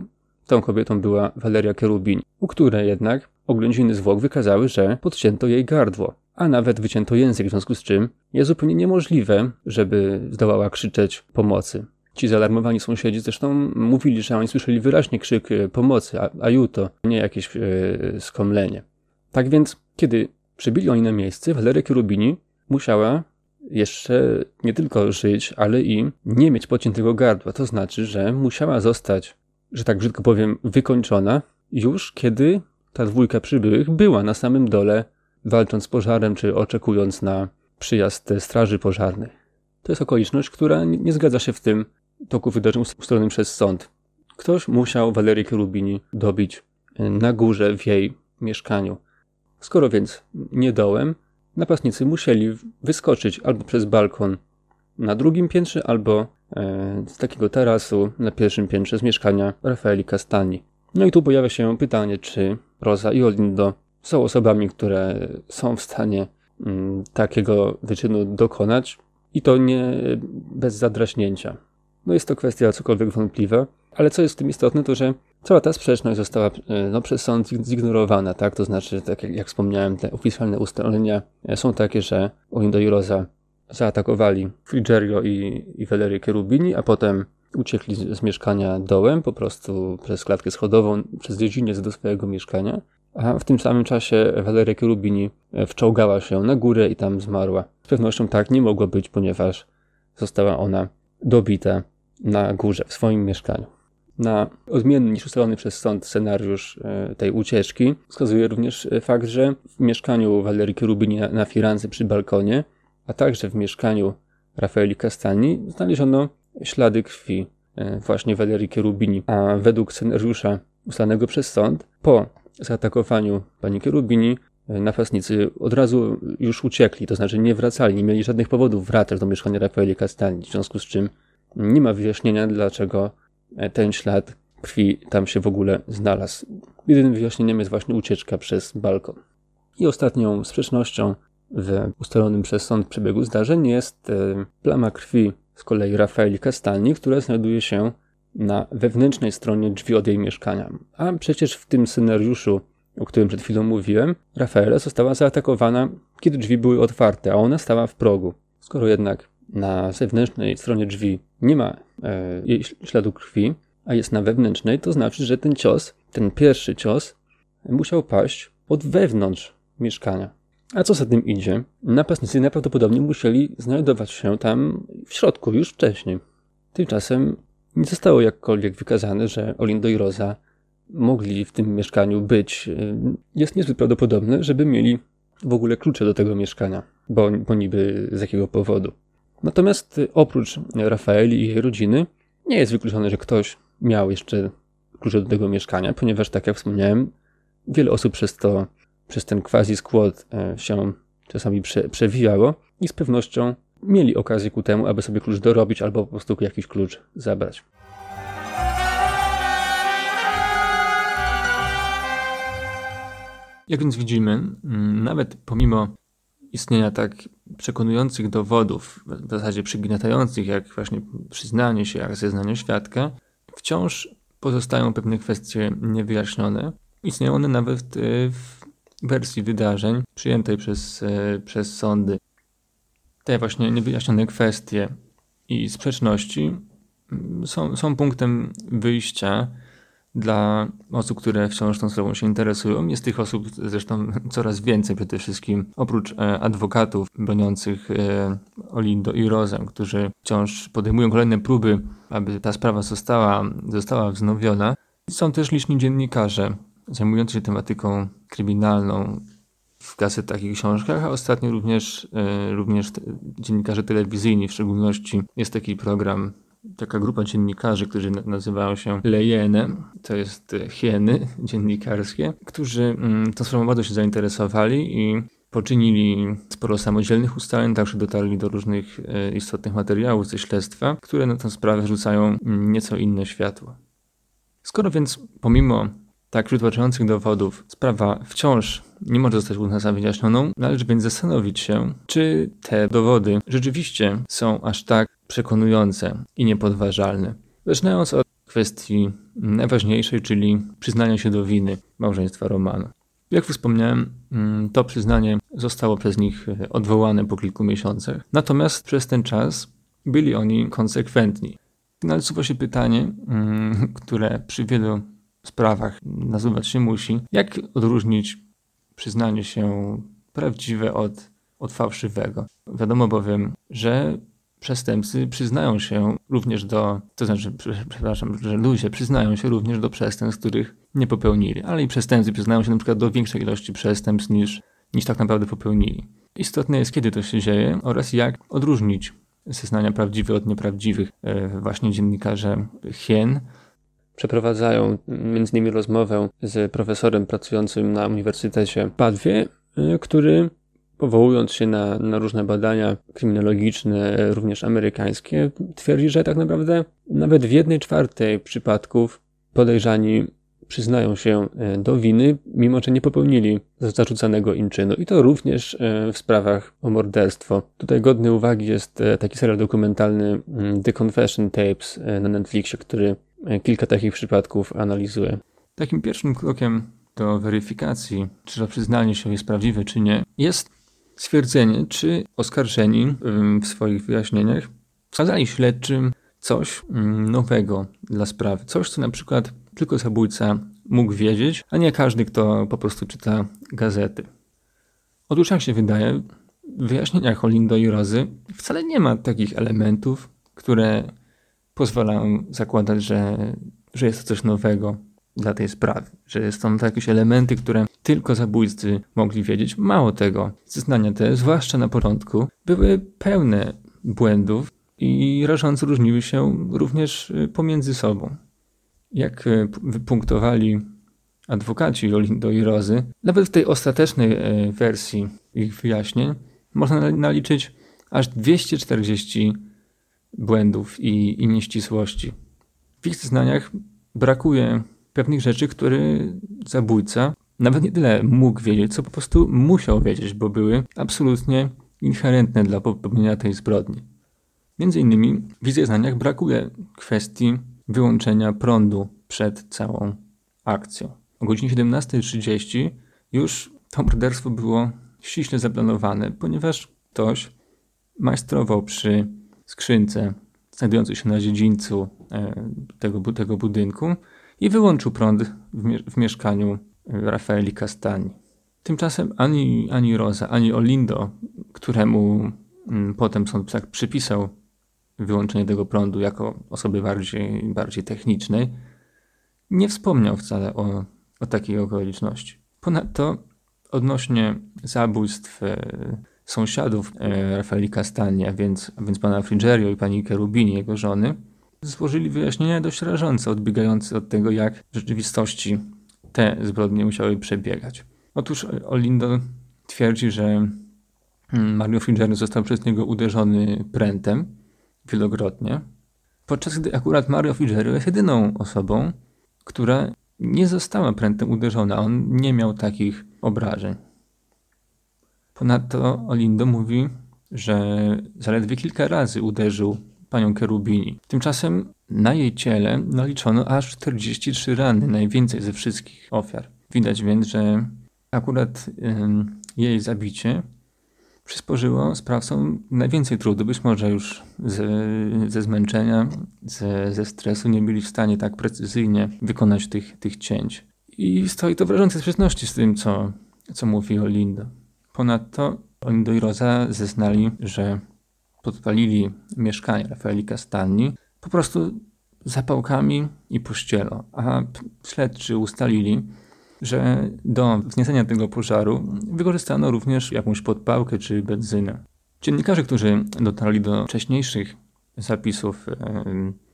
tą kobietą była Valeria Cherubini, u której jednak oględziny zwłok wykazały, że podcięto jej gardło, a nawet wycięto język, w związku z czym jest zupełnie niemożliwe, żeby zdołała krzyczeć pomocy. Ci zaalarmowani sąsiedzi zresztą mówili, że oni słyszeli wyraźnie krzyk e, pomocy, ajuto, nie jakieś e, skomlenie. Tak więc, kiedy Przybyli oni na miejsce, Valeria Cherubini musiała jeszcze nie tylko żyć, ale i nie mieć pociętego gardła. To znaczy, że musiała zostać, że tak brzydko powiem, wykończona już kiedy ta dwójka przybyłych była na samym dole, walcząc z pożarem czy oczekując na przyjazd straży pożarnej. To jest okoliczność, która nie zgadza się w tym toku wydarzeń ustalonym przez sąd. Ktoś musiał Walerię Cherubini dobić na górze w jej mieszkaniu. Skoro więc nie dołem, napastnicy musieli wyskoczyć albo przez balkon na drugim piętrze, albo e, z takiego tarasu na pierwszym piętrze z mieszkania Rafaeli Castani. No i tu pojawia się pytanie, czy Rosa i Olindo są osobami, które są w stanie mm, takiego wyczynu dokonać i to nie bez zadraśnięcia. No jest to kwestia cokolwiek wątpliwa, ale co jest w tym istotne, to że cała ta sprzeczność została e, no, przez sąd zignorowana, tak? To znaczy, tak jak, jak wspomniałem, te oficjalne ustalenia e, są takie, że Olindo i Rosa zaatakowali Frigerio i, i Valerie Cherubini, a potem uciekli z, z, mieszkania dołem, po prostu przez klatkę schodową, przez dziedziniec do swojego mieszkania. A w tym samym czasie Valeria Cherubini e, wczołgała się na górę i tam zmarła. Z pewnością tak nie mogło być, ponieważ została ona dobita na górze, w swoim mieszkaniu. Na odmienny niż ustalony przez sąd scenariusz e, tej ucieczki. Wskazuje również e, fakt, że w mieszkaniu Valerii Cherubini na, na Firenze przy balkonie, a także w mieszkaniu Rafaeli Castani znaleziono ślady krwi e, właśnie Valerii Cherubini, a według scenariusza ustalanego przez sąd, po zaatakowaniu pani Cherubini napastnicy od razu już uciekli, to znaczy nie wracali, nie mieli żadnych powodów wracać do mieszkania Rafaeli Castani, w związku z czym nie ma wyjaśnienia, dlaczego ten ślad krwi tam się w ogóle znalazł. Jedynym wyjaśnieniem jest właśnie ucieczka przez balkon. I ostatnią sprzecznością w ustalonym przez sąd przebiegu zdarzeń jest e, plama krwi z kolei Rafaeli Castalni, która znajduje się na wewnętrznej stronie drzwi od jej mieszkania. A przecież w tym scenariuszu o którym przed chwilą mówiłem, Rafaela została zaatakowana, kiedy drzwi były otwarte, a ona stała w progu. Skoro jednak na zewnętrznej stronie drzwi nie ma e, jej śladu krwi, a jest na wewnętrznej, to znaczy, że ten cios, ten pierwszy cios, musiał paść od wewnątrz mieszkania. A co za tym idzie? Napastnicy najprawdopodobniej musieli znajdować się tam w środku już wcześniej. Tymczasem nie zostało jakkolwiek wykazane, że Olindo i Rosa mogli w tym mieszkaniu być. Jest niezbyt prawdopodobne, żeby mieli w ogóle klucze do tego mieszkania, bo, bo niby z jakiego powodu. Natomiast oprócz Rafaeli i jej rodziny, nie jest wykluczone, że ktoś miał jeszcze klucze do tego mieszkania, ponieważ, tak jak wspomniałem, wiele osób przez to, przez ten quasi skład e, się czasami prze, przewijało i z pewnością mieli okazję ku temu, aby sobie klucz dorobić albo po prostu jakiś klucz zabrać. Jak więc widzimy, nawet pomimo istnienia tak przekonujących dowodów, w zasadzie przygniatających, jak właśnie przyznanie się, jak zeznanie świadka, wciąż pozostają pewne kwestie niewyjaśnione. Istnieją one nawet w wersji wydarzeń przyjętej przez, e, przez sądy. Te właśnie niewyjaśnione kwestie i sprzeczności mm, są, są punktem wyjścia dla osób, które wciąż tą sprawą się interesują. Jest tych osób zresztą coraz więcej przede wszystkim, oprócz e, adwokatów broniących e, Olindo i Rozę, którzy wciąż podejmują kolejne próby, aby ta sprawa została, została wznowiona. Są też liczni dziennikarze zajmujący się tematyką kryminalną w gazetach i książkach, a ostatnio również, e, również dziennikarze telewizyjni, w szczególności jest taki program taka grupa dziennikarzy, którzy nazywają się Lejene, to jest e, hieny dziennikarskie, którzy mm, tą sprawą bardzo się zainteresowali i poczynili sporo samodzielnych ustaleń, także dotarli do różnych e, istotnych materiałów ze śledztwa, które na tę sprawę rzucają mm, nieco inne światło. Skoro więc pomimo tak przytłaczających dowodów sprawa wciąż nie może zostać uznana wyjaśnioną, należy więc zastanowić się, czy te dowody rzeczywiście są aż tak przekonujące i niepodważalne. Zaczynając od kwestii najważniejszej, czyli przyznania się do winy małżeństwa Romano. Jak wspomniałem, mm, to przyznanie zostało przez nich odwołane po kilku miesiącach. Natomiast przez ten czas byli oni konsekwentni. Nasuwa się pytanie, mm, które przy wielu sprawach nazywać się musi. Jak odróżnić przyznanie się prawdziwe od, od fałszywego? Wiadomo bowiem, że przestępcy przyznają się również do, to znaczy, przepraszam, że ludzie przyznają się również do przestępstw, których nie popełnili, ale i przestępcy przyznają się na przykład do większej ilości przestępstw niż, niż tak naprawdę popełnili. Istotne jest, kiedy to się dzieje oraz jak odróżnić zeznania prawdziwe od nieprawdziwych. E, właśnie dziennikarze Hien przeprowadzają między innymi rozmowę z profesorem pracującym na Uniwersytecie Padwie, y, który powołując się na, na różne badania kryminologiczne, również amerykańskie, twierdzi, że tak naprawdę nawet w jednej czwartej przypadków podejrzani przyznają się y, do winy, mimo że nie popełnili zarzucanego im czynu. I to również y, w sprawach o morderstwo. Tutaj godny uwagi jest taki serial dokumentalny mm, The Confession Tapes na Netflixie, który E, kilka takich przypadków analizuję. Takim pierwszym krokiem do weryfikacji, czy to przyznanie się jest prawdziwe, czy nie, jest stwierdzenie, czy oskarżeni w swoich wyjaśnieniach wskazali śledczym coś nowego dla sprawy. Coś, co na przykład tylko zabójca mógł wiedzieć, a nie każdy, kto po prostu czyta gazety. Otóż, jak się wydaje, w wyjaśnieniach Olindo i Rozy wcale nie ma takich elementów, które pozwalają zakładać, że, że jest to coś nowego dla tej sprawy, że są to jakieś elementy, które tylko zabójcy mogli wiedzieć. Mało tego, zeznania te, zwłaszcza na początku, były pełne błędów i rażąco różniły się również y, pomiędzy sobą. Jak y, wypunktowali adwokaci Olindo i Rozy, nawet w tej ostatecznej y, wersji ich wyjaśnień można naliczyć aż 240 błędów i, i nieścisłości. W ich zeznaniach brakuje pewnych rzeczy, które zabójca nawet nie tyle mógł wiedzieć, co po prostu musiał wiedzieć, bo były absolutnie inherentne dla popełnienia tej zbrodni. Między innymi w ich zeznaniach brakuje kwestii wyłączenia prądu przed całą akcją. o godzinie 17.30 już to morderstwo było ściśle zaplanowane, ponieważ ktoś majstrował przy skrzynce znajdującej się na dziedzińcu e, tego, tego budynku i wyłączył prąd w, w mieszkaniu Rafaeli Castani. Tymczasem ani, ani Rosa, ani Olindo, któremu mm, potem sąd tak przypisał wyłączenie tego prądu jako osoby bardziej, bardziej technicznej, nie wspomniał wcale o, o takiej okoliczności. Ponadto odnośnie zabójstw e, sąsiadów e, Rafaeli Castani, a więc, a więc pana Frigerio i pani Cherubini, jego żony, złożyli wyjaśnienia dość rażące, odbiegające od tego, jak w rzeczywistości te zbrodnie musiały przebiegać. Otóż Olindo twierdzi, że mm, Mario Frigerio został przez niego uderzony prętem wielokrotnie, podczas gdy akurat Mario Frigerio jest jedyną osobą, która nie została prętem uderzona. On nie miał takich obrażeń. Ponadto Olindo mówi, że zaledwie kilka razy uderzył panią Kerubini. Tymczasem na jej ciele naliczono aż 43 rany, najwięcej ze wszystkich ofiar. Widać więc, że akurat jej zabicie przysporzyło sprawcom najwięcej trudu. Być może już ze, ze zmęczenia, ze, ze stresu nie byli w stanie tak precyzyjnie wykonać tych, tych cięć. I stoi to w rażącej sprzeczności z tym, co, co mówi Olindo. Ponadto Olindo i Rosa zeznali, że podpalili mieszkanie Rafaeli Castanni po prostu zapałkami i pościelą, a śledczy ustalili, że do wzniecenia tego pożaru wykorzystano również jakąś podpałkę czy benzynę. Dziennikarze, którzy dotarli do wcześniejszych zapisów e,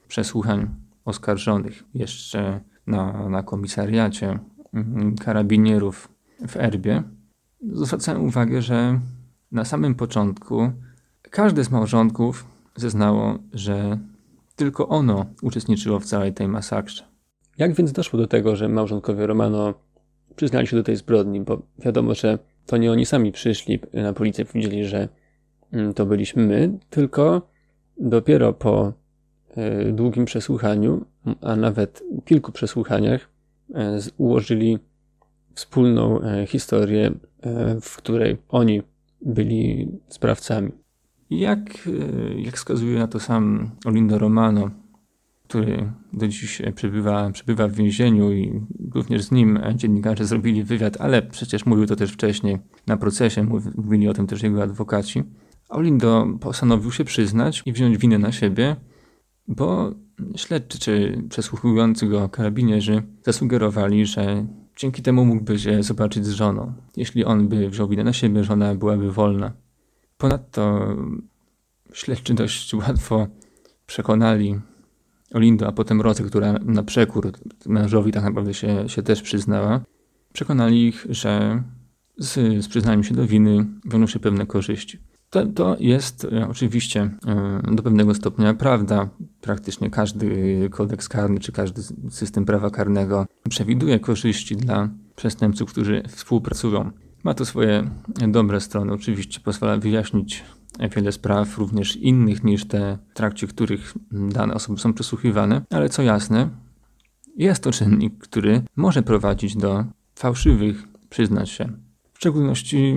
przesłuchań oskarżonych jeszcze na, na komisariacie mm, karabinierów w Erbie, zwracają uwagę, że na samym początku każde z małżonków zeznało, że tylko ono uczestniczyło w całej tej masakrze. Jak więc doszło do tego, że małżonkowie Romano przyznali się do tej zbrodni? Bo wiadomo, że to nie oni sami przyszli na policję, powiedzieli, że mm, to byliśmy my, tylko dopiero po e, długim przesłuchaniu, a nawet kilku przesłuchaniach, e, ułożyli wspólną e, historię, w której oni byli sprawcami. Jak, e, jak wskazuje na to sam Olindo Romano, który do dziś przebywa, przebywa w więzieniu i również z nim dziennikarze zrobili wywiad, ale przecież mówił to też wcześniej na procesie, mówili o tym też jego adwokaci. Olindo postanowił się przyznać i wziąć winę na siebie, bo śledczy czy przesłuchujący go karabinierzy zasugerowali, że dzięki temu mógłby się zobaczyć z żoną. Jeśli on by wziął winę na siebie, żona byłaby wolna. Ponadto śledczy dość łatwo przekonali Olindo, a potem Rozę, która na przekór mężowi tak naprawdę się, się też przyznała, przekonali ich, że z, z przyznaniem się do winy wiążą się pewne korzyści. To, to jest e, oczywiście e, do pewnego stopnia prawda. Praktycznie każdy kodeks karny czy każdy system prawa karnego przewiduje korzyści dla przestępców, którzy współpracują ma to swoje dobre strony. Oczywiście pozwala wyjaśnić wiele spraw, również innych niż te, w trakcie których dane osoby są przesłuchiwane, ale co jasne, jest to czynnik, który może prowadzić do fałszywych przyznać się. W szczególności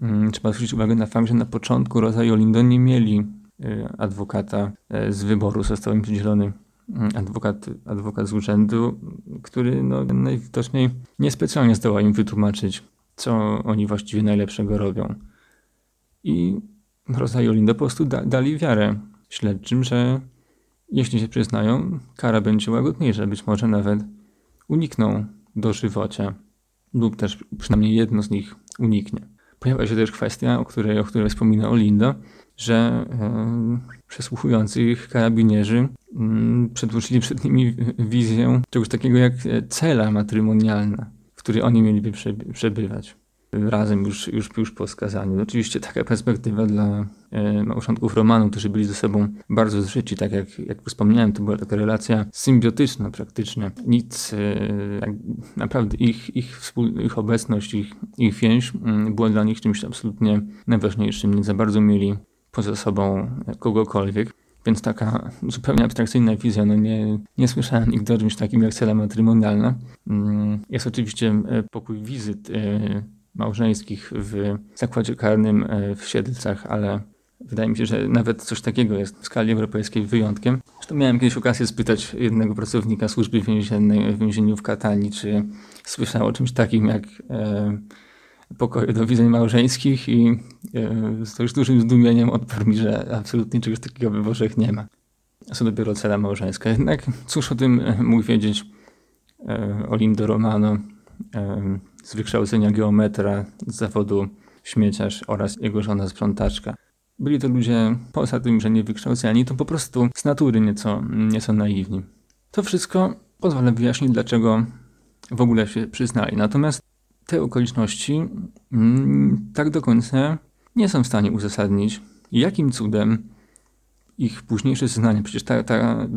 hmm, trzeba zwrócić uwagę na fakt, że na początku Rosa i Olindo nie mieli y, adwokata y, z wyboru, został im przydzielony mm, adwokat, adwokat z urzędu, który no, najwidoczniej niespecjalnie zdołał im wytłumaczyć co oni właściwie najlepszego robią. I Rosa i Olinda po prostu da, dali wiarę śledczym, że jeśli się przyznają, kara będzie łagodniejsza, być może nawet unikną dożywocia lub też przynajmniej jedno z nich uniknie. Pojawia się też kwestia, o której, o której wspomina Olinda, że yy, przesłuchujący ich karabinierzy yy, przedłożyli przed nimi wizję czegoś takiego jak cela matrymonialna której oni mieliby przebywać razem już, już, już po skazaniu. Oczywiście taka perspektywa dla e, małżonków Romanu, którzy byli ze sobą bardzo zżyci, tak jak, jak wspomniałem, to była taka relacja symbiotyczna praktycznie. Nic, e, naprawdę ich, ich, wspól, ich obecność, ich, ich więź mm, była dla nich czymś absolutnie najważniejszym. Nie za bardzo mieli poza sobą kogokolwiek. Więc taka zupełnie abstrakcyjna wizja, no nie, nie słyszałem nigdy o czymś takim jak cela matrymonialna. Mm, jest oczywiście e, pokój wizyt e, małżeńskich w zakładzie karnym e, w Siedlcach, ale wydaje mi się, że nawet coś takiego jest w skali europejskiej wyjątkiem. Zresztą miałem kiedyś okazję spytać jednego pracownika służby więziennej w więzieniu w Katani, czy słyszał o czymś takim jak pokoju do widzeń małżeńskich i e, z dość dużym zdumieniem odparł mi, że absolutnie czegoś takiego we Włoszech nie ma. Co dopiero cela małżeńska. Jednak cóż o tym e, mógł wiedzieć e, Olindo Romano z wykształcenia geometra z zawodu śmieciarz oraz jego żona sprzątaczka. Byli to ludzie, poza tym, że nie wykształceni, to po prostu z natury nieco, nieco naiwni. To wszystko pozwala wyjaśnić, dlaczego w ogóle się przyznali. Natomiast te okoliczności mm, tak do końca nie są w stanie uzasadnić, jakim cudem ich późniejsze zeznania, przecież ta, ta,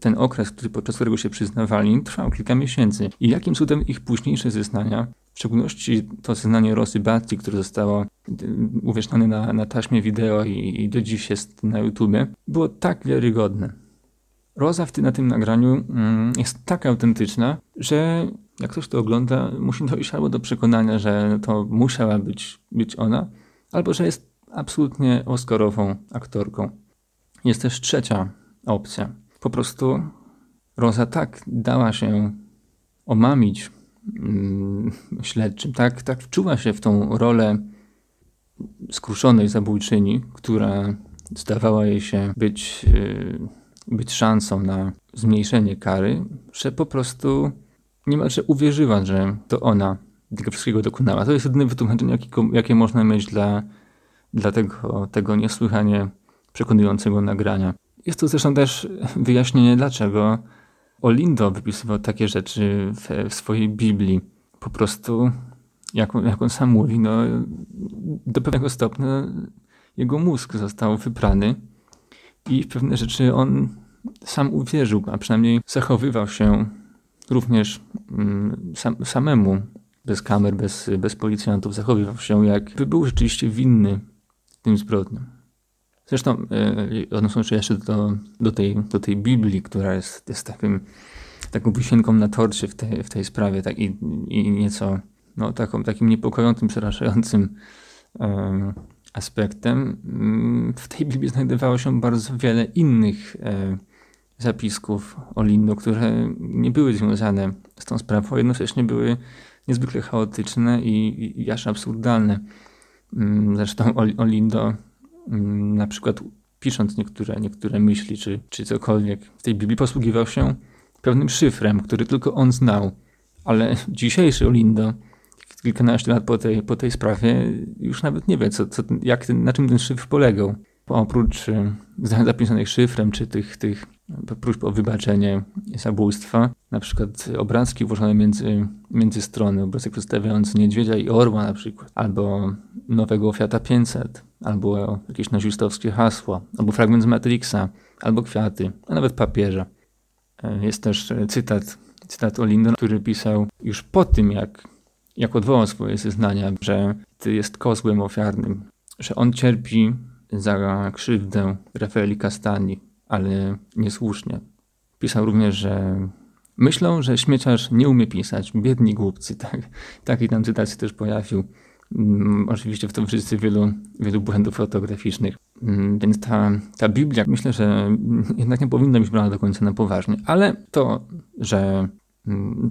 ten okres, który, podczas którego się przyznawali, trwał kilka miesięcy. I jakim cudem ich późniejsze zeznania, w szczególności to zeznanie Rosy Batti, które zostało y, uwiecznione na, na taśmie wideo i, i do dziś jest na YouTubie, było tak wiarygodne. Roza w ty, na tym nagraniu mm, jest tak autentyczna, że jak ktoś to ogląda, musi dojść albo do przekonania, że to musiała być, być ona, albo że jest absolutnie oscarową aktorką. Jest też trzecia opcja. Po prostu Roza tak dała się omamić mm, śledczym, tak, tak wczuła się w tą rolę skruszonej zabójczyni, która zdawała jej się być, yy, być szansą na zmniejszenie kary, że po prostu niemalże uwierzyła, że to ona tego wszystkiego dokonała. To jest jedyne wytłumaczenie, jakie, można mieć dla, dla tego, tego niesłychanie przekonującego nagrania. Jest to zresztą też wyjaśnienie, dlaczego Olindo wypisywał takie rzeczy w, w swojej Biblii. Po prostu, jak jak on sam mówi, no, do pewnego stopnia jego mózg został wyprany i w pewne rzeczy on sam uwierzył, a przynajmniej zachowywał się również mm, sam, samemu, bez kamer, bez, bez policjantów, zachowywał się jakby był rzeczywiście winny tym zbrodniom. Zresztą yy, odnosząc się jeszcze do, do, tej, do tej Biblii, która jest, jest takim, taką wisienką na torcie w, tej w tej sprawie tak, i, i nieco no, taką, takim niepokojącym, przerażającym yy, aspektem, yy, w tej Biblii znajdowało się bardzo wiele innych yy, zapisków Olindo, które nie były związane z tą sprawą, a jednocześnie były niezwykle chaotyczne i, i aż absurdalne. Mm, zresztą Olindo mm, na przykład pisząc niektóre, niektóre myśli czy, czy cokolwiek w tej Biblii posługiwał się pewnym szyfrem, który tylko on znał. Ale dzisiejszy Olindo, kilkanaście lat po tej, po tej sprawie, już nawet nie wie, co, co, jak ten, na czym ten szyfr polegał. Oprócz y, zapisanych szyfrem, czy tych, tych próśb o wybaczenie zabójstwa, na przykład obrazki włożone między, między strony, obrazek przedstawiający niedźwiedzia i orła na przykład, albo nowego Fiata 500, albo jakieś nazistowskie hasło, albo fragment z Matrixa, albo kwiaty, a nawet papieża. E, jest też cytat, cytat o Lindon, który pisał już po tym, jak, jak odwołał swoje zeznania, że ty jest kozłem ofiarnym, że on cierpi za krzywdę Rafaeli Castani, ale niesłusznie. Pisał również, że myślą, że śmieciarz nie umie pisać, biedni głupcy. Tak, taki tam cytat się też pojawił. Mm, oczywiście w towarzystwie wielu, wielu błędów ortograficznych. Mm, więc ta, ta Biblia, myślę, że jednak nie powinna być brana do końca na poważnie. Ale to, że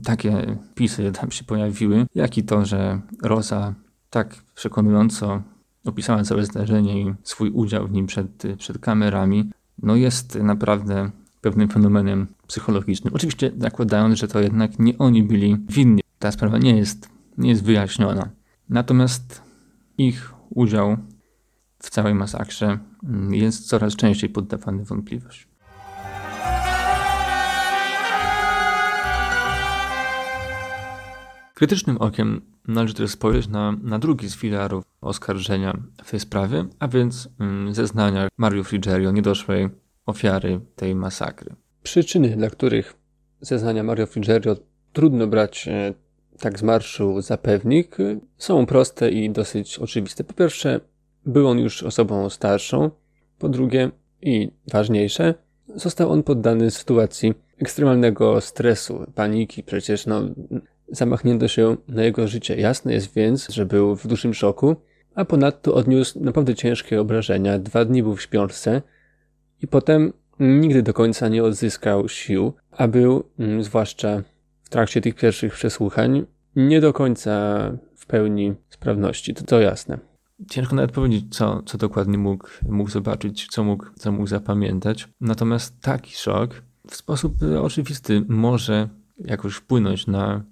takie pisy tam się pojawiły, jak i to, że Rosa tak przekonująco opisała całe zdarzenie i swój udział w nim przed, przed kamerami, no jest naprawdę pewnym fenomenem psychologicznym. Oczywiście zakładając, że to jednak nie oni byli winni. Ta sprawa nie jest, nie jest wyjaśniona. Natomiast ich udział w całej masakrze jest coraz częściej poddawany wątpliwość. Krytycznym okiem należy też spojrzeć na, na drugi z filarów oskarżenia w tej sprawie, a więc mm, zeznania Mario Frigerio, niedoszłej ofiary tej masakry. Przyczyny, dla których zeznania Mario Frigerio trudno brać e, tak z marszu za pewnik, są proste i dosyć oczywiste. Po pierwsze, był on już osobą starszą. Po drugie, i ważniejsze, został on poddany sytuacji ekstremalnego stresu, paniki. Przecież no, zamachnięto się na jego życie. Jasne jest więc, że był w dużym szoku, a ponadto odniósł naprawdę ciężkie obrażenia. Dwa dni był w śpiączce i potem nigdy do końca nie odzyskał sił, a był, mm, zwłaszcza w trakcie tych pierwszych przesłuchań, nie do końca w pełni sprawności. To, to jasne. Ciężko nawet powiedzieć, co, co dokładnie mógł, mógł zobaczyć, co mógł, co mógł zapamiętać. Natomiast taki szok w sposób oczywisty może jakoś wpłynąć na,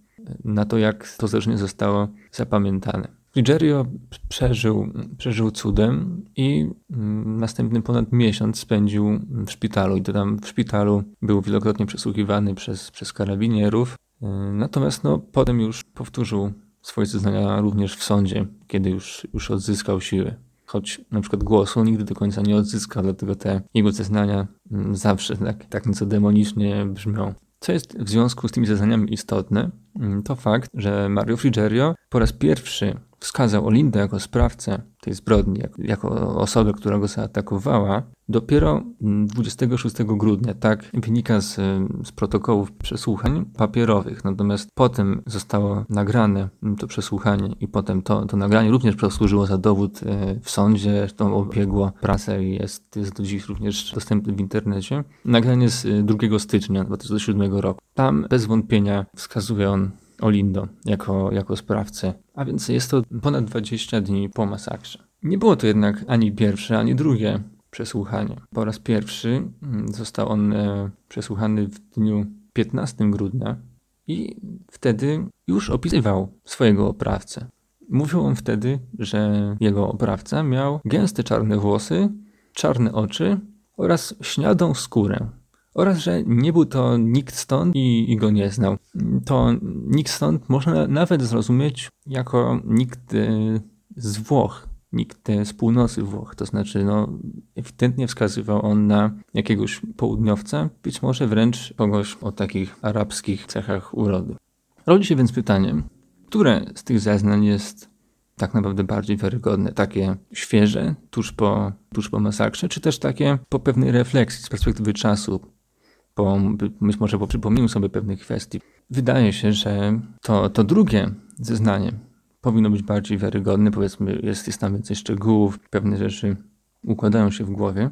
na to, jak to zdarzenie zostało zapamiętane. Frigerio przeżył, przeżył cudem i mm, następny ponad miesiąc spędził w szpitalu. I to tam w szpitalu był wielokrotnie przesłuchiwany przez, przez karabinierów. Y, natomiast no, potem już powtórzył swoje zeznania również w sądzie, kiedy już, już odzyskał siły. Choć na przykład głosu nigdy do końca nie odzyskał, dlatego te jego zeznania mm, zawsze tak, tak nieco demonicznie brzmią. Co jest w związku z tymi zeznaniami istotne, mm, to fakt, że Mario Frigerio po raz pierwszy wskazał Olindę jako sprawcę tej zbrodni, jako osobę, która go zaatakowała, dopiero 26 grudnia. Tak wynika z, z protokołów przesłuchań papierowych. Natomiast potem zostało nagrane to przesłuchanie i potem to, to nagranie również posłużyło za dowód e, w sądzie, to obiegło prasę i jest, jest do dziś również dostępny w internecie. Nagranie z 2 stycznia 2007 roku. Tam bez wątpienia wskazuje on Olindo jako, jako sprawcę, a więc jest to ponad 20 dni po masakrze. Nie było to jednak ani pierwsze, ani drugie przesłuchanie. Po raz pierwszy mm, został on e, przesłuchany w dniu 15 grudnia i wtedy już opisywał swojego oprawcę. Mówił on wtedy, że jego oprawca miał gęste czarne włosy, czarne oczy oraz śniadą skórę oraz że nie był to nikt stąd i, i, go nie znał. To nikt stąd można nawet zrozumieć jako nikt e, z Włoch, nikt z północy Włoch. To znaczy, no, ewidentnie wskazywał on na jakiegoś południowca, być może wręcz kogoś o takich arabskich cechach urody. Rodzi się więc pytanie, które z tych zeznań jest tak naprawdę bardziej wiarygodne, takie świeże, tuż po, tuż po masakrze, czy też takie po pewnej refleksji z perspektywy czasu, po, być może po przypomnieniu sobie pewnych kwestii. Wydaje się, że to, to drugie zeznanie powinno być bardziej wiarygodne, powiedzmy, jest, jest tam więcej szczegółów, pewne rzeczy układają się w głowie.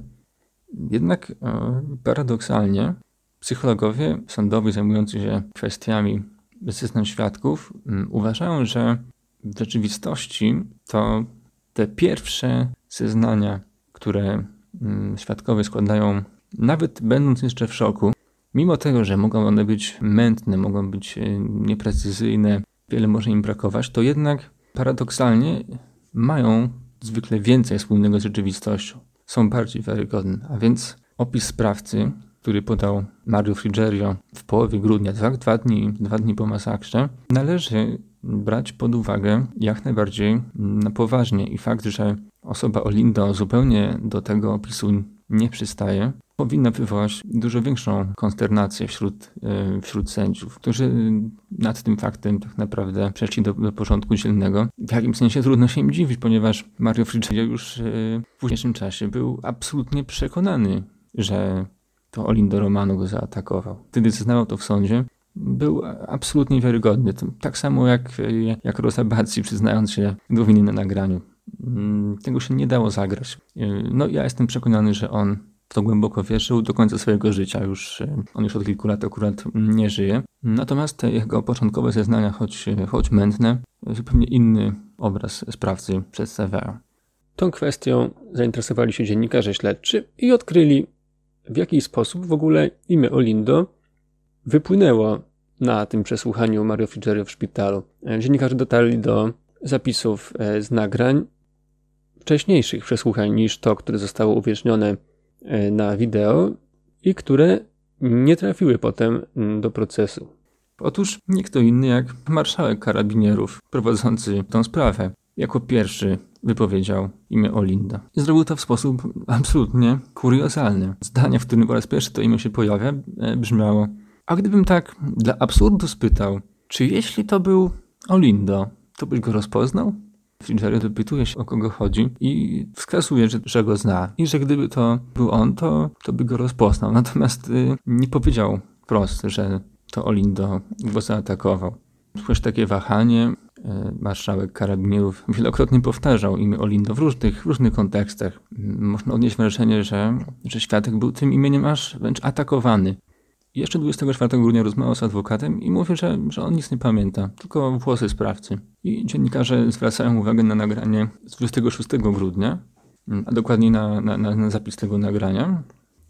Jednak e, paradoksalnie psychologowie sądowi zajmujący się kwestiami zeznań świadków m, uważają, że w rzeczywistości to te pierwsze zeznania, które m, świadkowie składają nawet będąc jeszcze w szoku, mimo tego, że mogą one być mętne, mogą być e, nieprecyzyjne, wiele może im brakować, to jednak paradoksalnie mają zwykle więcej wspólnego z rzeczywistością. Są bardziej wiarygodne. A więc opis sprawcy, który podał Mario Frigerio w połowie grudnia, dwa, dwa, dni, dwa dni po masakrze, należy brać pod uwagę jak najbardziej na poważnie. I fakt, że osoba Olindo zupełnie do tego opisu nie przystaje, powinna wywołać dużo większą konsternację wśród, e, wśród sędziów, którzy nad tym faktem tak naprawdę przeszli do, do porządku dziennego. W jakim sensie trudno się im dziwić, ponieważ Mario Frigerio już e, w późniejszym czasie był absolutnie przekonany, że to Olindo Romano go zaatakował. Wtedy zeznawał to w sądzie. Był absolutnie wiarygodny. Tak samo jak, jak Rosa Bazzi, przyznając się do winy na nagraniu. Mm, tego się nie dało zagrać. E, no ja jestem przekonany, że on w to głęboko wierzył do końca swojego życia. Już, e, on już od kilku lat akurat nie żyje. Natomiast jego początkowe zeznania, choć, choć mętne, zupełnie inny obraz sprawcy przedstawiają. Tą kwestią zainteresowali się dziennikarze śledczy i odkryli, w jaki sposób w ogóle imię Olindo wypłynęło na tym przesłuchaniu Mario Frigerio w szpitalu. Dziennikarze dotarli do zapisów e, z nagrań wcześniejszych przesłuchań niż to, które zostało uwiecznione e, na wideo i które nie trafiły potem mm, do procesu. Otóż nie kto inny jak marszałek karabinierów prowadzący tę sprawę jako pierwszy wypowiedział imię Olinda. I zrobił to w sposób absolutnie kuriozalny. Zdanie, w którym po raz pierwszy to imię się pojawia, e, brzmiało a gdybym tak dla absurdu spytał, czy jeśli to był Olindo, to byś go rozpoznał? Fitzgerald dopytuje się, o kogo chodzi i wskazuje, że, że go zna i że gdyby to był on, to, to by go rozpoznał. Natomiast y, nie powiedział wprost, że to Olindo go zaatakował. Słyszę takie wahanie. Y, marszałek karabinierów wielokrotnie powtarzał imię Olindo w różnych, w różnych kontekstach. Można odnieść wrażenie, że, że świadek był tym imieniem aż wręcz atakowany. Jeszcze 24 grudnia rozmawiał z adwokatem i mówi, że, że on nic nie pamięta, tylko włosy sprawcy. I dziennikarze zwracają uwagę na nagranie z 26 grudnia, a dokładniej na, na, na zapis tego nagrania.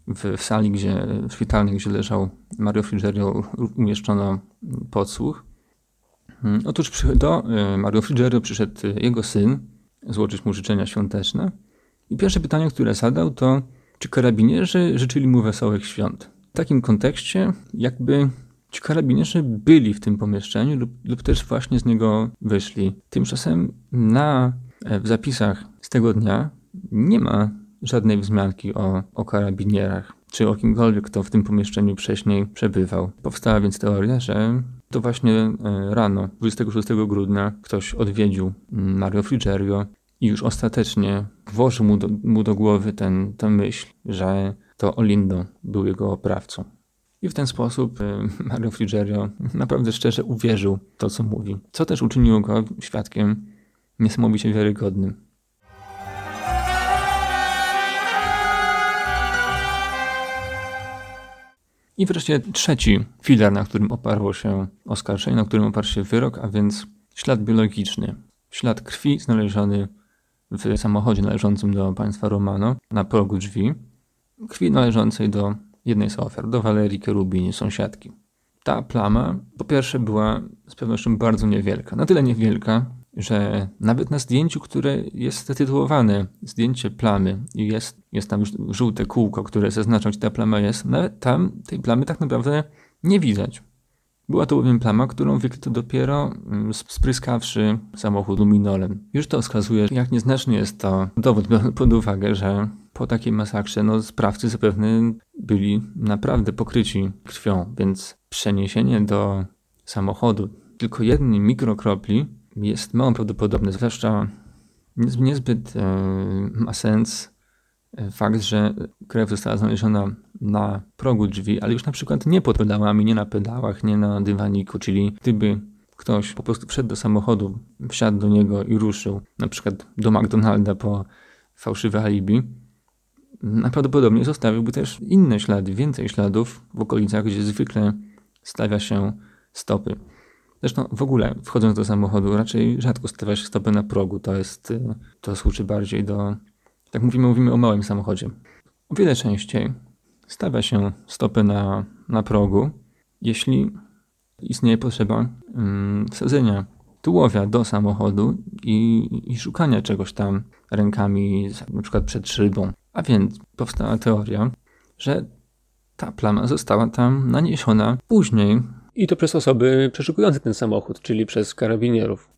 W, w, sali gdzie, w szpitalnej, gdzie leżał Mario Frigerio, umieszczono podsłuch. Otóż do e, Mario Frigerio przyszedł jego syn, złożyć mu życzenia świąteczne. I pierwsze pytanie, które zadał, to czy karabinierzy życzyli mu wesołych świąt? Takim kontekście, jakby ci karabinierzy byli w tym pomieszczeniu lub, lub też właśnie z niego wyszli. Tymczasem na, e, w zapisach z tego dnia nie ma żadnej wzmianki o, o karabinierach czy o kimkolwiek, kto w tym pomieszczeniu wcześniej przebywał. Powstała więc teoria, że to właśnie e, rano, 26 grudnia, ktoś odwiedził mm, Mario Frigerio i już ostatecznie włożył mu do, mu do głowy ten, tę myśl, że to Olindo był jego oprawcą. I w ten sposób e, Mario Frigerio naprawdę szczerze uwierzył to, co mówi, co też uczyniło go świadkiem niesamowicie wiarygodnym. I wreszcie trzeci filar, na którym oparło się oskarżenie, na którym oparł się wyrok, a więc ślad biologiczny. Ślad krwi znaleziony w samochodzie należącym do państwa Romano na progu drzwi krwi należącej do jednej z ofiar, do Walerii Kerubini, sąsiadki. Ta plama, po pierwsze, była z pewnością bardzo niewielka. Na tyle niewielka, że nawet na zdjęciu, które jest zatytułowane zdjęcie plamy i jest, jest tam żółte kółko, które zaznacza, gdzie ta plama jest, nawet tam tej plamy tak naprawdę nie widać. Była to bowiem plama, którą wykryto dopiero mm, spryskawszy samochód luminolem. Już to wskazuje, jak nieznaczny jest to dowód, biorąc pod uwagę, że po takiej masakrze no, sprawcy zapewne byli naprawdę pokryci krwią, więc przeniesienie do samochodu tylko jednej mikrokropli jest mało prawdopodobne, zwłaszcza niezbyt e, ma sens fakt, że krew została znaleziona na progu drzwi, ale już na przykład nie pod pedałami, nie na pedałach, nie na dywaniku, czyli gdyby ktoś po prostu wszedł do samochodu, wsiadł do niego i ruszył, na przykład do McDonalda po fałszywe alibi, Najprawdopodobniej zostawiłby też inne ślady, więcej śladów w okolicach, gdzie zwykle stawia się stopy. Zresztą w ogóle wchodząc do samochodu raczej rzadko stawia się stopy na progu. To jest, to służy bardziej do, tak mówimy, mówimy o małym samochodzie. O wiele częściej stawia się stopy na, na progu, jeśli istnieje potrzeba um, wsadzenia tułowia do samochodu i, i szukania czegoś tam rękami, na przykład przed szybą. A więc powstała teoria, że ta plama została tam naniesiona później. I to przez osoby przeszukujące ten samochód, czyli przez karabinierów.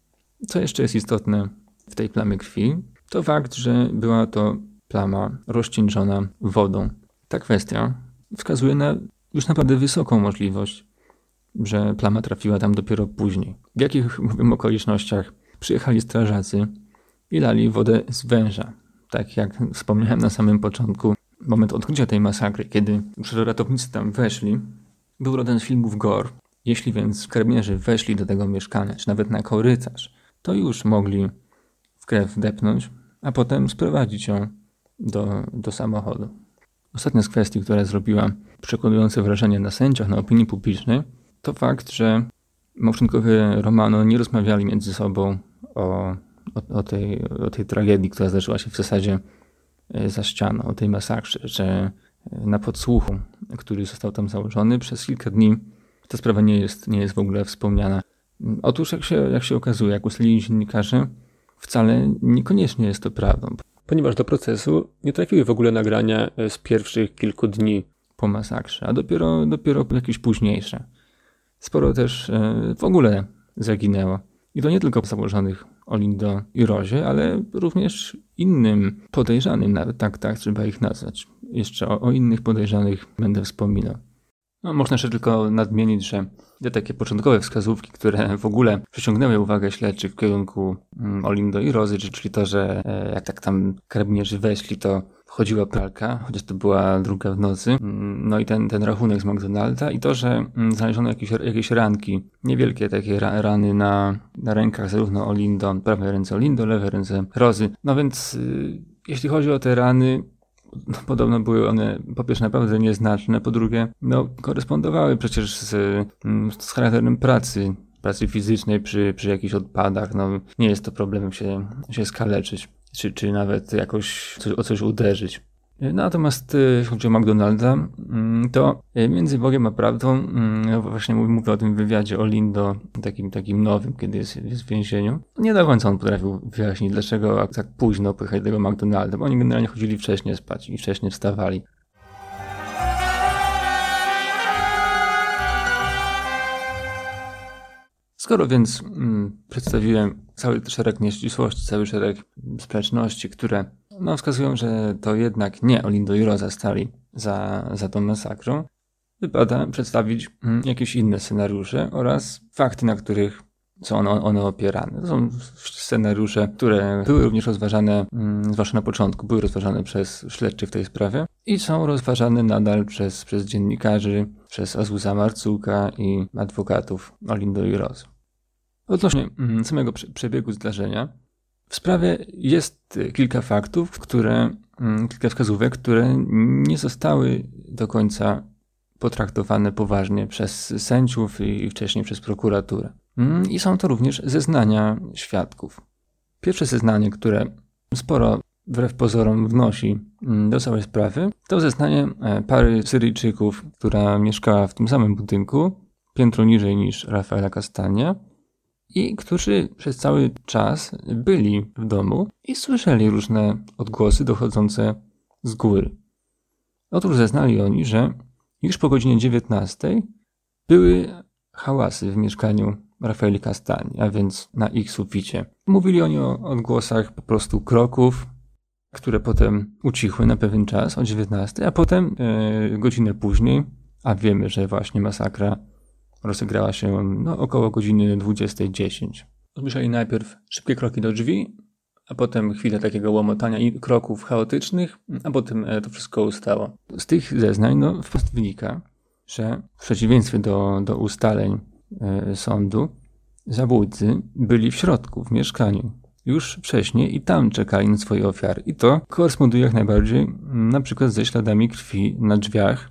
Co jeszcze jest istotne w tej plamie krwi, to fakt, że była to plama rozcieńczona wodą. Ta kwestia wskazuje na już naprawdę wysoką możliwość, że plama trafiła tam dopiero później. W jakich mówimy okolicznościach przyjechali strażacy i lali wodę z węża tak jak wspomniałem na samym początku, moment odkrycia tej masakry, kiedy już ratownicy tam weszli, był rodem z filmów Gore. Jeśli więc karabinieri weszli do tego mieszkania, czy nawet na korytarz, to już mogli w krew depnąć, a potem sprowadzić ją do, do samochodu. Ostatnia z kwestii, która zrobiła przekonujące wrażenie na sędziach, na opinii publicznej, to fakt, że małżonkowie Romano nie rozmawiali między sobą o o, o, tej, o tej tragedii, która zdarzyła się w zasadzie e, za ścianą, o tej masakrze, że e, na podsłuchu, który został tam założony, przez kilka dni ta sprawa nie jest, nie jest w ogóle wspomniana. Otóż, jak się, jak się okazuje, jak ustalili dziennikarze, wcale niekoniecznie jest to prawdą. Ponieważ do procesu nie trafiły w ogóle nagrania e, z pierwszych kilku dni po masakrze, a dopiero, dopiero jakieś późniejsze. Sporo też w ogóle zaginęło. I to nie tylko założonych Olindo i Rozie, ale również innym podejrzanym, nawet tak, tak trzeba ich nazwać. Jeszcze o, o innych podejrzanych będę wspominał. No, można jeszcze tylko nadmienić, że te takie początkowe wskazówki, które w ogóle przyciągnęły uwagę śledczych w kierunku mm, Olindo i Rozy, czyli to, że e, jak tak tam karabinierzy weszli, to chodziła pralka, chociaż to była druga w nocy. Mm, no i ten, ten rachunek z McDonalda i to, że mm, znaleziono jakieś, jakieś ranki, niewielkie takie rany na, na rękach zarówno Olindo, prawej ręce Olindo, lewej ręce Rozy. No więc y, jeśli chodzi o te rany, podobno były one po pierwsze naprawdę nieznaczne, po drugie no, korespondowały przecież z, mm, z charakterem pracy, pracy fizycznej przy, przy jakichś odpadach. No, nie jest to problemem się, się skaleczyć, czy, czy nawet jakoś coś, o coś uderzyć. Natomiast jeśli chodzi o McDonalda, mm, to e, między Bogiem a prawdą, mm, właśnie mówię o tym wywiadzie o Lindo, takim, takim nowym, kiedy jest, jest w więzieniu. Nie do końca on potrafił wyjaśnić, dlaczego tak późno pychać tego McDonalda, bo oni generalnie chodzili wcześniej spać i wcześniej wstawali. Skoro więc mm, przedstawiłem cały szereg nieścisłości, cały szereg sprzeczności, które no, wskazują, że to jednak nie Olindo i Rosa stali za, za tą masakrą, wypada przedstawić mm, jakieś inne scenariusze oraz fakty, na których są one, one opierane. To są scenariusze, które były również rozważane, mm, zwłaszcza na początku, były rozważane przez śledczych w tej sprawie i są rozważane nadal przez, przez dziennikarzy, przez Azusa Marcuka i adwokatów Olindo i Rosy. Odnośnie mm, samego przebiegu zdarzenia, w sprawie jest kilka faktów, które, mm, kilka wskazówek, które nie zostały do końca potraktowane poważnie przez sędziów i wcześniej przez prokuraturę. Mm, I są to również zeznania świadków. Pierwsze zeznanie, które sporo wbrew pozorom wnosi do całej sprawy, to zeznanie e, pary Syryjczyków, która mieszkała w tym samym budynku, piętro niżej niż Rafaela Castania, i którzy przez cały czas byli w domu i słyszeli różne odgłosy dochodzące z góry. Otóż zeznali oni, że już po godzinie 19 były hałasy w mieszkaniu Rafaeli Castani, a więc na ich suficie. Mówili oni o odgłosach po prostu kroków, które potem ucichły na pewien czas o 19, a potem e, godzinę później, a wiemy, że właśnie masakra rozegrała się no, około godziny 20.10. Usłyszeli najpierw szybkie kroki do drzwi, a potem chwilę takiego łomotania i kroków chaotycznych, a potem e, to wszystko ustało. Z tych zeznań no, wprost wynika, że w przeciwieństwie do, do ustaleń e, sądu, zabójcy byli w środku, w mieszkaniu. Już wcześniej i tam czekali na swoje ofiary. I to koresponduje jak najbardziej na przykład ze śladami krwi na drzwiach,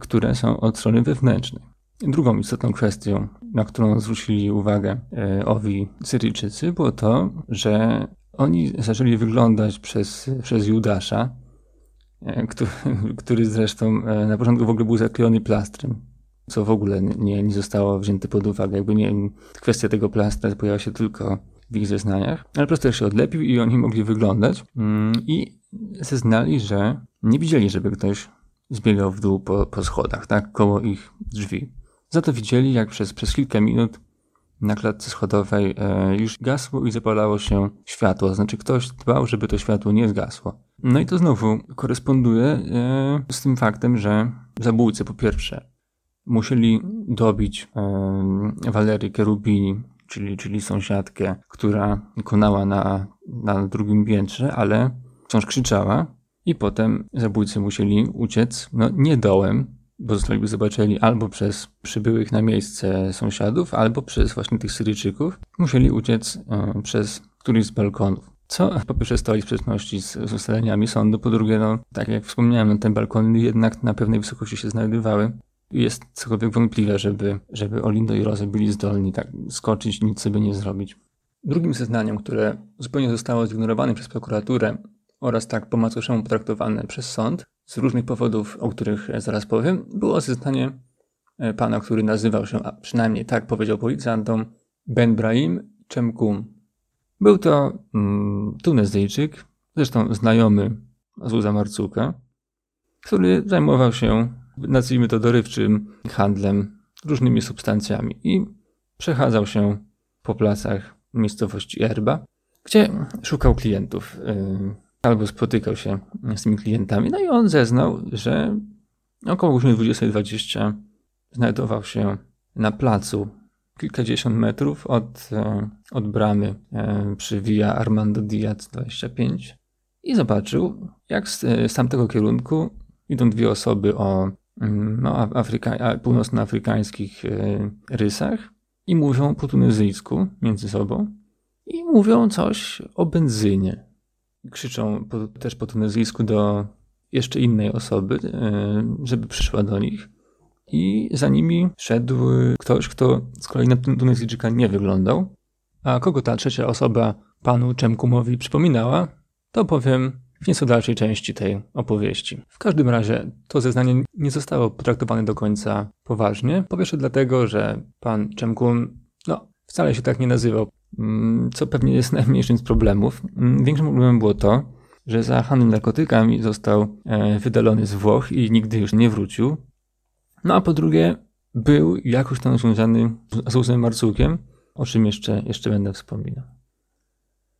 które są od strony wewnętrznej. Drugą istotną kwestią, na którą zwrócili uwagę e, owi Syryjczycy, było to, że oni zaczęli wyglądać przez, przez Judasza, e, który, który zresztą e, na początku w ogóle był zaklejony plastrem, co w ogóle nie, nie zostało wzięte pod uwagę. Jakby nie, kwestia tego plastra pojawia się tylko w ich zeznaniach, ale po prostu się odlepił i oni mogli wyglądać mm, i zeznali, że nie widzieli, żeby ktoś zbiegał w dół po, po schodach, tak, koło ich drzwi. Za to widzieli, jak przez, przez kilka minut na klatce schodowej e, już gasło i zapalało się światło. Znaczy ktoś dbał, żeby to światło nie zgasło. No i to znowu koresponduje e, z tym faktem, że zabójcy po pierwsze musieli dobić e, Walerię Kerubini, czyli, czyli sąsiadkę, która konała na, na drugim piętrze, ale wciąż krzyczała. I potem zabójcy musieli uciec, no nie dołem, bo zostaliby zobaczeni albo przez przybyłych na miejsce sąsiadów, albo przez właśnie tych Syryjczyków. Musieli uciec e, przez któryś z balkonów. Co po pierwsze stoi w sprzeczności z, z ustaleniami sądu, po drugie, no, tak jak wspomniałem, no, te balkony jednak na pewnej wysokości się znajdowały. Jest cokolwiek wątpliwe, żeby, żeby Olindo i Rose byli zdolni tak skoczyć, nic sobie nie zrobić. Drugim zeznaniem, które zupełnie zostało zignorowane przez prokuraturę oraz tak po macoszemu potraktowane przez sąd, z różnych powodów, o których zaraz powiem, było zeznanie e, pana, który nazywał się, a przynajmniej tak powiedział policjantom, Ben Brahim Czemkum. Był to mm, Tunezyjczyk, zresztą znajomy Azuza Marcuka, który zajmował się, nazwijmy to dorywczym handlem różnymi substancjami i przechadzał się po placach miejscowości Erba, gdzie szukał klientów. Yy, albo spotykał się z tymi klientami. No i on zeznał, że około godziny 20.20 znajdował się na placu kilkadziesiąt metrów od, e, od bramy e, przy Via Armando Diaz 25 i zobaczył, jak z, z tamtego kierunku idą dwie osoby o mm, no, Afryka, północnoafrykańskich rysach i mówią po tunezyjsku między sobą i mówią coś o benzynie. Krzyczą po, też po tunezyjsku do jeszcze innej osoby, e, żeby przyszła do nich. I za nimi szedł ktoś, kto z kolei na Tunezyjczyka nie wyglądał. A kogo ta trzecia osoba panu Czemkumowi przypominała, to powiem w nieco dalszej części tej opowieści. W każdym razie to zeznanie nie zostało potraktowane do końca poważnie. Po pierwsze dlatego, że pan Czemkum no, wcale się tak nie nazywał, co pewnie jest najmniejszym z problemów. Mm, większym problemem było to, że za handel narkotykami został e, wydalony z Włoch i nigdy już nie wrócił. No a po drugie, był jakoś tam związany z Uzem Marcukiem, o czym jeszcze, jeszcze będę wspominał.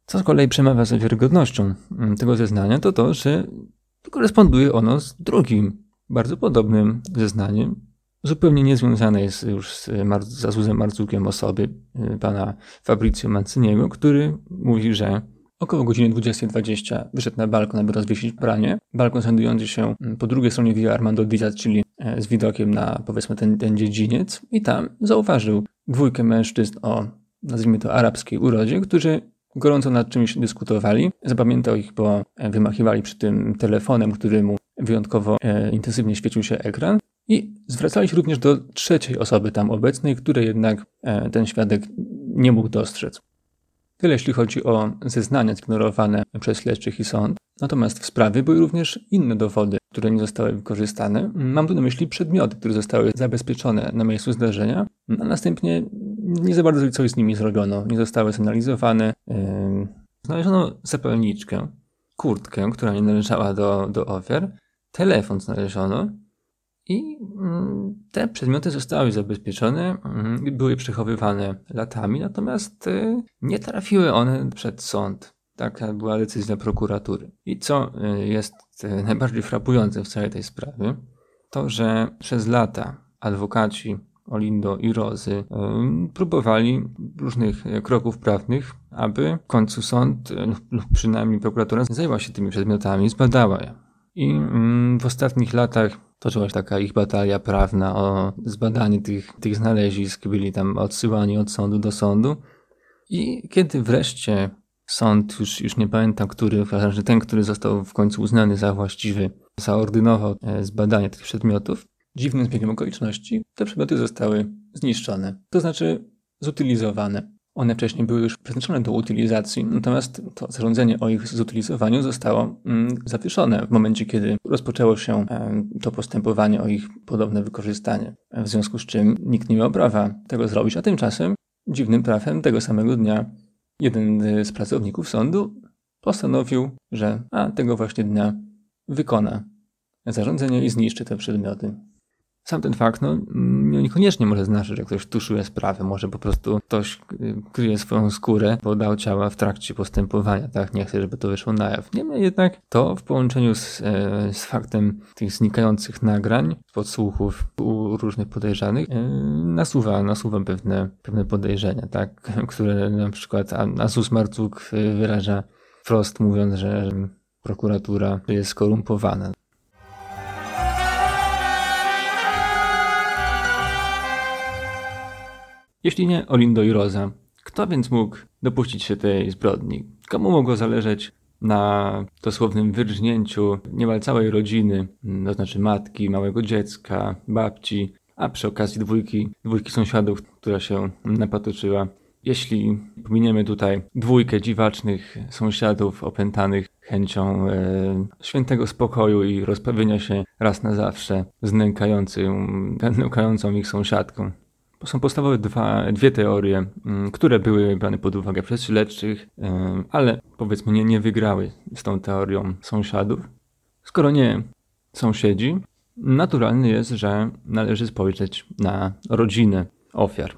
Co z kolei przemawia za wiarygodnością mm, tego zeznania, to to, że koresponduje ono z drugim, bardzo podobnym zeznaniem, zupełnie niezwiązane jest już z, z Azuzem Marcukiem osoby y, pana Fabrizio Manciniego, który mówi, że Około godziny 20.20 wyszedł na balkon, aby rozwiesić pranie. Balkon znajdujący się mm, po drugiej stronie Villa Armando Diaz, czyli e, z widokiem na powiedzmy ten, ten dziedziniec. I tam zauważył dwójkę mężczyzn o, nazwijmy to, arabskiej urodzie, którzy gorąco nad czymś dyskutowali. Zapamiętał ich, bo e, wymachiwali przy tym telefonem, który mu wyjątkowo e, intensywnie świecił się ekran. I zwracali się również do trzeciej osoby tam obecnej, której jednak e, ten świadek nie mógł dostrzec. Tyle jeśli chodzi o zeznania zignorowane przez śledczych i sąd. Natomiast w sprawie były również inne dowody, które nie zostały wykorzystane. Mam tu na myśli przedmioty, które zostały zabezpieczone na miejscu zdarzenia, a następnie nie za bardzo coś z nimi zrobiono. Nie zostały zanalizowane. Yy, znaleziono zapalniczkę, kurtkę, która nie należała do, do ofiar, telefon znaleziono, i mm, te przedmioty zostały zabezpieczone, mm, były przechowywane latami, natomiast y, nie trafiły one przed sąd. Taka była decyzja prokuratury. I co y, jest y, najbardziej frapujące w całej tej sprawie, to że przez lata adwokaci Olindo i Rozy próbowali różnych kroków prawnych, aby w końcu sąd lub przynajmniej prokuratura zajęła się tymi przedmiotami, zbadała je. I mm, w ostatnich latach toczyła się taka ich batalia prawna o zbadanie tych, tych znalezisk, byli tam odsyłani od sądu do sądu. I kiedy wreszcie sąd, już, już nie pamiętam, który, że ten, który został w końcu uznany za właściwy, zaordynował e, zbadanie tych przedmiotów, dziwnym zbiegiem okoliczności te przedmioty zostały zniszczone, to znaczy zutylizowane. One wcześniej były już przeznaczone do utylizacji, natomiast to zarządzenie o ich zutylizowaniu zostało mm, zawieszone w momencie, kiedy rozpoczęło się e, to postępowanie o ich podobne wykorzystanie. W związku z czym nikt nie miał prawa tego zrobić, a tymczasem dziwnym prawem tego samego dnia jeden z pracowników sądu postanowił, że a tego właśnie dnia wykona zarządzenie i zniszczy te przedmioty. Sam ten fakt, no, niekoniecznie może znaczyć, że ktoś tuszuje sprawę, może po prostu ktoś y, kryje swoją skórę, podał ciała w trakcie postępowania, tak? Nie chce, żeby to wyszło na jaw. Niemniej jednak to w połączeniu z, e, z faktem tych znikających nagrań, podsłuchów u różnych podejrzanych, e, nasuwa, nasuwa pewne, pewne podejrzenia, tak? Które na przykład Asus Marcuk e, wyraża wprost mówiąc, że prokuratura jest skorumpowana. Jeśli nie Olindo i Rosa, kto więc mógł dopuścić się tej zbrodni? Komu mogło zależeć na dosłownym wyrżnięciu niemal całej rodziny, to znaczy matki, małego dziecka, babci, a przy okazji dwójki, dwójki sąsiadów, która się napatoczyła. Jeśli pominiemy tutaj dwójkę dziwacznych sąsiadów opętanych chęcią e, świętego spokoju i rozprawienia się raz na zawsze z nękającą ich sąsiadką, są podstawowe dwa, dwie teorie, mm, które były brane pod uwagę przez śledczych, ale powiedzmy nie, nie wygrały z tą teorią sąsiadów. Skoro nie sąsiedzi, naturalne jest, że należy spojrzeć na rodzinę ofiar.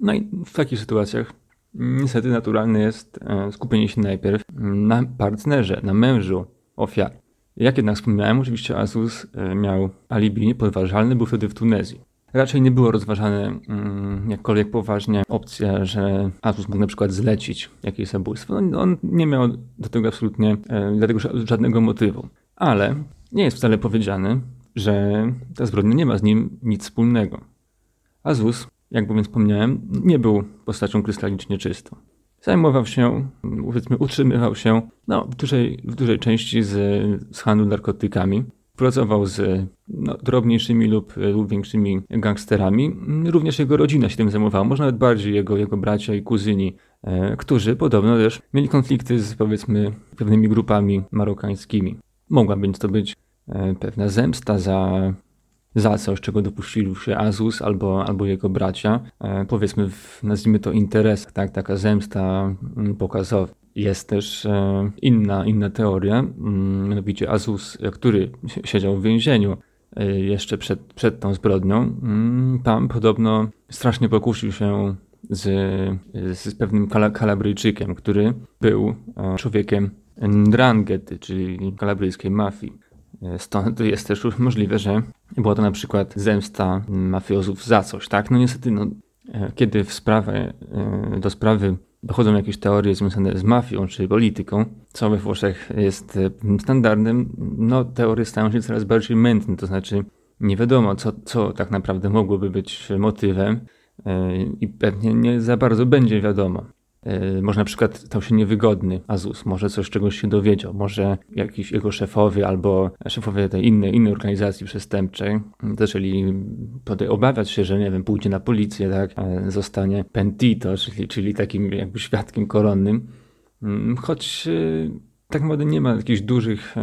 No i w takich sytuacjach niestety naturalne jest e, skupienie się najpierw na partnerze, na mężu ofiar. Jak jednak wspomniałem, oczywiście Azus e, miał alibi niepodważalny, był wtedy w Tunezji. Raczej nie było rozważane mm, jakkolwiek poważnie opcja, że Azus mógł na przykład zlecić jakieś zabójstwo. On, on nie miał do tego absolutnie e, dlatego żadnego motywu. Ale nie jest wcale powiedziane, że ta zbrodnia nie ma z nim nic wspólnego. Azus, jak bowiem wspomniałem, nie był postacią krystalicznie czystą. Zajmował się, powiedzmy, utrzymywał się no, w, dużej, w dużej części z, z handlu narkotykami. Pracował z no, drobniejszymi lub, lub większymi gangsterami. Również jego rodzina się tym zajmowała, może nawet bardziej jego, jego bracia i kuzyni, e, którzy podobno też mieli konflikty z powiedzmy pewnymi grupami marokańskimi. Mogła więc to być e, pewna zemsta za za coś, czego dopuścili się Azus albo, albo jego bracia. E, powiedzmy, w, nazwijmy to interes, tak, taka zemsta mm, pokazowa. Jest też e, inna, inna teoria, mm, mianowicie Azus, który siedział w więzieniu e, jeszcze przed, przed tą zbrodnią, mm, tam podobno strasznie pokusił się z, z pewnym kala, kalabryjczykiem, który był e, człowiekiem Ndrangety, czyli kalabryjskiej mafii. Stąd jest też możliwe, że była to na przykład zemsta mafiozów za coś, tak? No niestety, no, kiedy w sprawę, do sprawy dochodzą jakieś teorie związane z mafią czy polityką, co we Włoszech jest standardem, no teorie stają się coraz bardziej mętne, to znaczy nie wiadomo, co, co tak naprawdę mogłoby być motywem i pewnie nie za bardzo będzie wiadomo. E, może na przykład stał się niewygodny Azus, może coś czegoś się dowiedział, może jakiś jego szefowie albo szefowie tej innej, innej organizacji przestępczej zaczęli obawiać się, że nie wiem, pójdzie na policję, tak, e, zostanie pentito, czyli, czyli takim jakby świadkiem koronnym. Mm, choć e, tak naprawdę nie ma jakichś dużych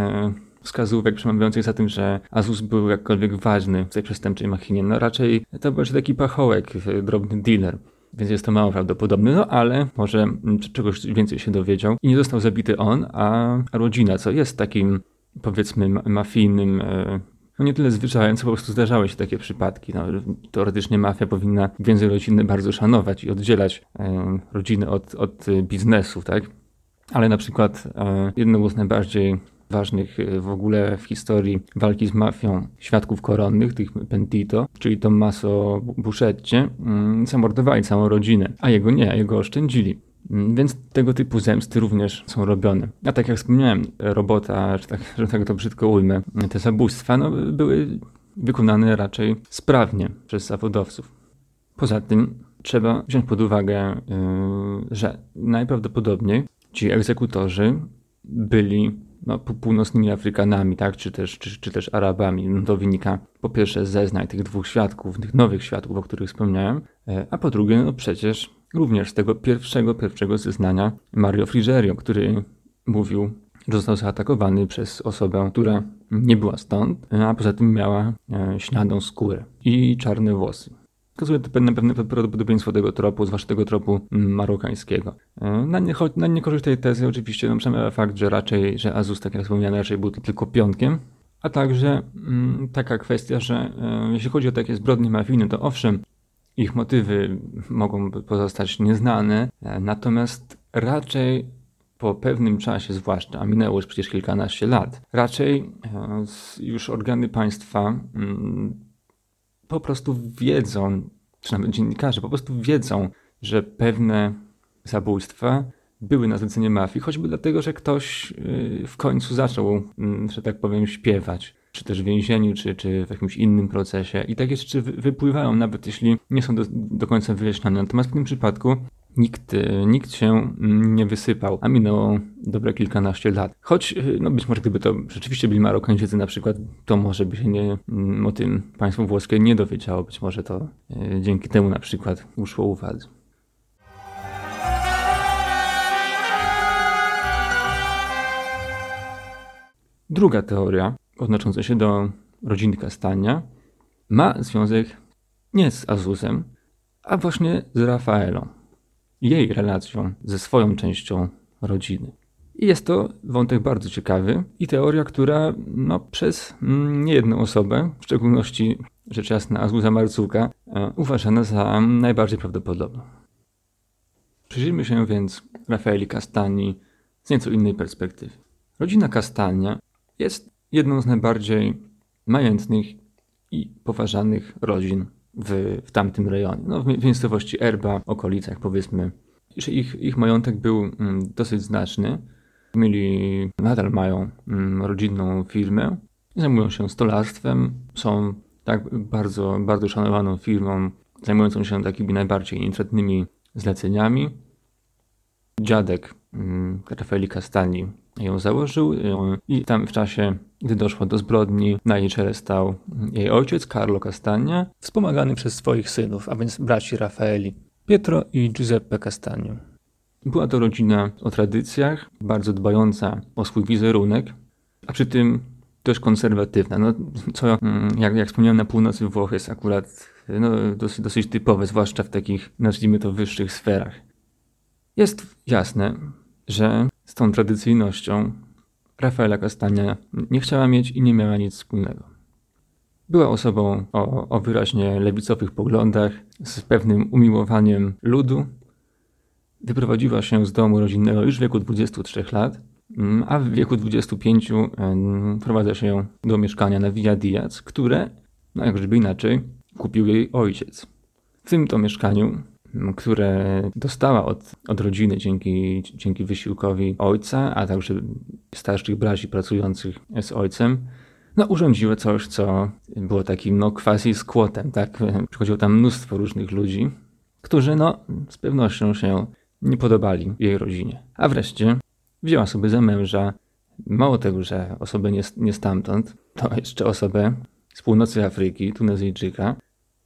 wskazówek przemawiających za tym, że Azus był jakkolwiek ważny w tej przestępczej machinie. No raczej to był taki pachołek, drobny dealer więc jest to mało prawdopodobne, no ale może czegoś więcej się dowiedział. I nie został zabity on, a rodzina, co jest takim powiedzmy mafijnym e, no nie tyle zwyczajem, co po prostu zdarzały się takie przypadki. No, teoretycznie mafia powinna więzy rodzinny bardzo szanować i oddzielać e, rodziny od, od biznesu, tak? Ale na przykład e, jedną z najbardziej ważnych e, w ogóle w historii walki z mafią świadków koronnych, tych Pentito, czyli Tommaso Buschetti, mm, zamordowali całą rodzinę, a jego nie, a jego oszczędzili. Mm, więc tego typu zemsty również są robione. A tak jak wspomniałem, robota, że tak, że tak to brzydko ujmę, te zabójstwa no, były wykonane raczej sprawnie przez zawodowców. Poza tym trzeba wziąć pod uwagę, yy, że najprawdopodobniej ci egzekutorzy byli no, północnymi Afrykanami, tak, czy też, czy, czy też Arabami. No, to wynika po pierwsze z zeznań tych dwóch świadków, tych nowych świadków, o których wspomniałem, e, a po drugie, no przecież również z tego pierwszego, pierwszego zeznania Mario Frigerio, który mówił, że został zaatakowany przez osobę, która nie była stąd, a poza tym miała e, śniadą skórę i czarne włosy. Wskazuje to pewne, pewne prawdopodobieństwo tego tropu, zwłaszcza tego tropu mm, marokańskiego. E, na, nie, na niekorzyść tej tezy oczywiście no, przemawia fakt, że raczej, że Azus, tak jak wspomniałem, raczej był tylko pionkiem, a także mm, taka kwestia, że e, jeśli chodzi o takie zbrodnie mafijne, to owszem, ich motywy mogą pozostać nieznane, e, natomiast raczej po pewnym czasie zwłaszcza, a minęło już przecież kilkanaście lat, raczej e, już organy państwa mm, po prostu wiedzą, czy nawet dziennikarze po prostu wiedzą, że pewne zabójstwa były na zlecenie mafii, choćby dlatego, że ktoś y, w końcu zaczął, mm, że tak powiem, śpiewać, czy też w więzieniu, czy, czy w jakimś innym procesie. I takie rzeczy wypływają, nawet jeśli nie są do, do końca wyjaśnione. Natomiast w tym przypadku nikt, y, nikt się nie wysypał, a minęło dobre kilkanaście lat. Choć, y, no być może gdyby to rzeczywiście byli Marokańczycy na przykład, to może by się nie, mm, o tym państwo włoskie nie dowiedziało. Być może to y, dzięki temu na przykład uszło uwadze. Druga teoria, odnosząca się do rodziny Kastania, ma związek nie z Azuzem, a właśnie z Rafaelą jej relacją ze swoją częścią rodziny. I jest to wątek bardzo ciekawy i teoria, która no, przez mm, niejedną osobę, w szczególności rzecz jasna Azusa Marcuka, e, uważana za najbardziej prawdopodobną. Przyjrzyjmy się więc Rafaeli Castani z nieco innej perspektywy. Rodzina Castania jest jedną z najbardziej majętnych i poważanych rodzin w, w tamtym rejonie, no, w, miejscowości Erba, okolicach powiedzmy. Ich, ich majątek był mm, dosyć znaczny. Mieli, nadal mają mm, rodzinną firmę, zajmują się stolarstwem, są tak bardzo, bardzo szanowaną firmą, zajmującą się takimi najbardziej intratnymi zleceniami. Dziadek mm, Rafaeli Castani ją założył i tam w czasie, gdy doszło do zbrodni, na jej czele stał jej ojciec Carlo Castagna, wspomagany przez swoich synów, a więc braci Rafaeli, Pietro i Giuseppe Castagno. Była to rodzina o tradycjach, bardzo dbająca o swój wizerunek, a przy tym dość konserwatywna. No, co, mm, jak, jak wspomniałem, na północy Włoch jest akurat no, dosyć, dosyć typowe, zwłaszcza w takich, nazwijmy to, wyższych sferach. Jest jasne, że z tą tradycyjnością Rafaela Castania nie chciała mieć i nie miała nic wspólnego. Była osobą o, o wyraźnie lewicowych poglądach, z pewnym umiłowaniem ludu. Wyprowadziła się z domu rodzinnego już w wieku 23 lat, mm, a w wieku 25 prowadza się do mieszkania na Villa Diaz, które, no jak żeby inaczej, kupił jej ojciec. W tym to mieszkaniu które dostała od, od rodziny dzięki, dzięki wysiłkowi ojca, a także starszych braci pracujących z ojcem, no, urządziły coś, co było takim no, quasi skłotem, tak? Przychodziło tam mnóstwo różnych ludzi, którzy no, z pewnością się nie podobali jej rodzinie. A wreszcie wzięła sobie za męża mało tego, że osobę nie, nie stamtąd, to jeszcze osobę z północy Afryki, Tunezyjczyka,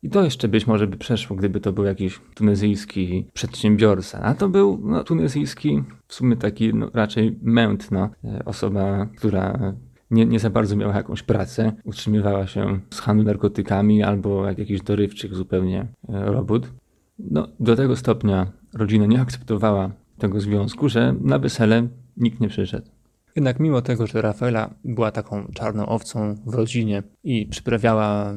i to jeszcze być może by przeszło, gdyby to był jakiś tunezyjski przedsiębiorca. A to był no, tunezyjski, w sumie taki no, raczej mętna e, osoba, która nie, nie za bardzo miała jakąś pracę, utrzymywała się z handlu narkotykami albo jak jakiś dorywczych zupełnie e, robót. No, do tego stopnia rodzina nie akceptowała tego związku, że na wesele nikt nie przyszedł. Jednak mimo tego, że Rafaela była taką czarną owcą w rodzinie i przyprawiała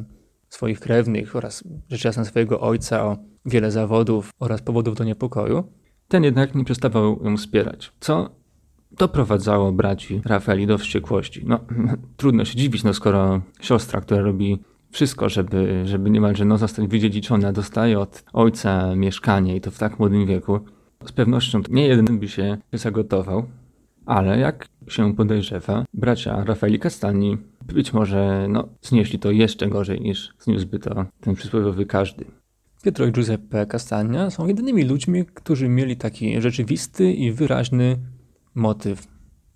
swoich krewnych oraz rzecz jasna swojego ojca o wiele zawodów oraz powodów do niepokoju, ten jednak nie przestawał ją wspierać, co doprowadzało braci Rafaeli do wściekłości. No, trudno się dziwić, no skoro siostra, która robi wszystko, żeby, żeby niemalże no, zostać wydziedziczona, dostaje od ojca mieszkanie i to w tak młodym wieku, z pewnością nie jeden by się zagotował, ale jak się podejrzewa, bracia Rafaeli Castani być może no, znieśli to jeszcze gorzej niż zniósłby to ten przysłowiowy każdy. Pietro i Giuseppe Castagna są jedynymi ludźmi, którzy mieli taki rzeczywisty i wyraźny motyw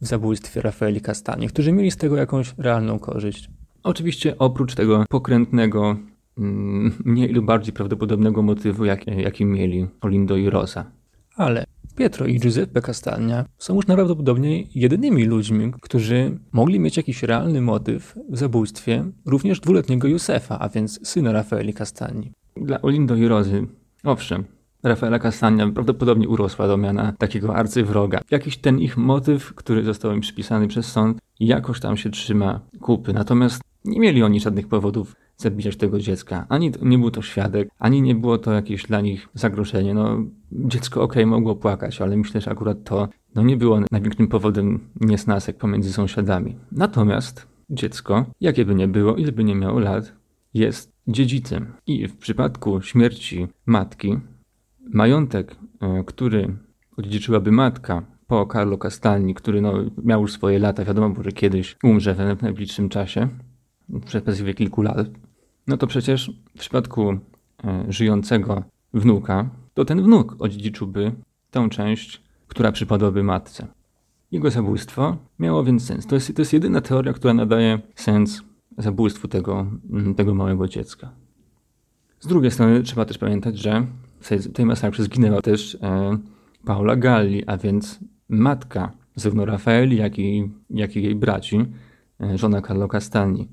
w zabójstwie Rafaeli Castagni, którzy mieli z tego jakąś realną korzyść. Oczywiście oprócz tego pokrętnego, mm, mniej lub bardziej prawdopodobnego motywu, jak, jaki mieli Olindo i Rosa. Ale Pietro i Giuseppe Castagna są już najprawdopodobniej jedynymi ludźmi, którzy mogli mieć jakiś realny motyw w zabójstwie również dwuletniego Józefa, a więc syna Rafaeli Castagni. Dla Olindo i Rozy, owszem, Rafaela Castagna prawdopodobnie urosła do miana takiego arcywroga. Jakiś ten ich motyw, który został im przypisany przez sąd, jakoś tam się trzyma kupy. Natomiast nie mieli oni żadnych powodów zabijać tego dziecka. Ani nie był to świadek, ani nie było to jakieś dla nich zagrożenie. No, dziecko okej, okay, mogło płakać, ale myślę, że akurat to no, nie było największym powodem niesnasek pomiędzy sąsiadami. Natomiast dziecko, jakie by nie było, ile by nie miało lat, jest dziedzicem. I w przypadku śmierci matki, majątek, e, który odziedziczyłaby matka po Carlo Castalni, który no, miał już swoje lata, wiadomo, że kiedyś umrze w najbliższym czasie, przez perspektywie kilku lat, no to przecież w przypadku e, żyjącego wnuka, to ten wnuk odziedziczyłby tę część, która przypadłaby matce. Jego zabójstwo miało więc sens. To jest, to jest jedyna teoria, która nadaje sens zabójstwu tego, mm, tego małego dziecka. Z drugiej strony trzeba też pamiętać, że w tej, masakrze zginęła też e, Paula Galli, a więc matka zarówno Rafaeli, jak i, jak i jej braci, e, żona Carlo Castagni.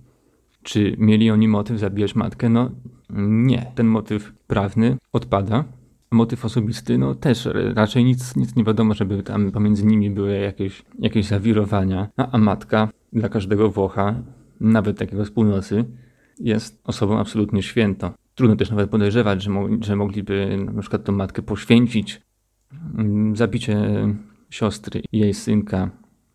Czy mieli oni motyw zabijać matkę? No nie. Ten motyw prawny odpada. Motyw osobisty, no też raczej nic, nic nie wiadomo, żeby tam pomiędzy nimi były jakieś, jakieś zawirowania. A, a matka dla każdego Włocha, nawet takiego z północy, jest osobą absolutnie świętą. Trudno też nawet podejrzewać, że, mo że mogliby na przykład tę matkę poświęcić. Mm, zabicie siostry i jej synka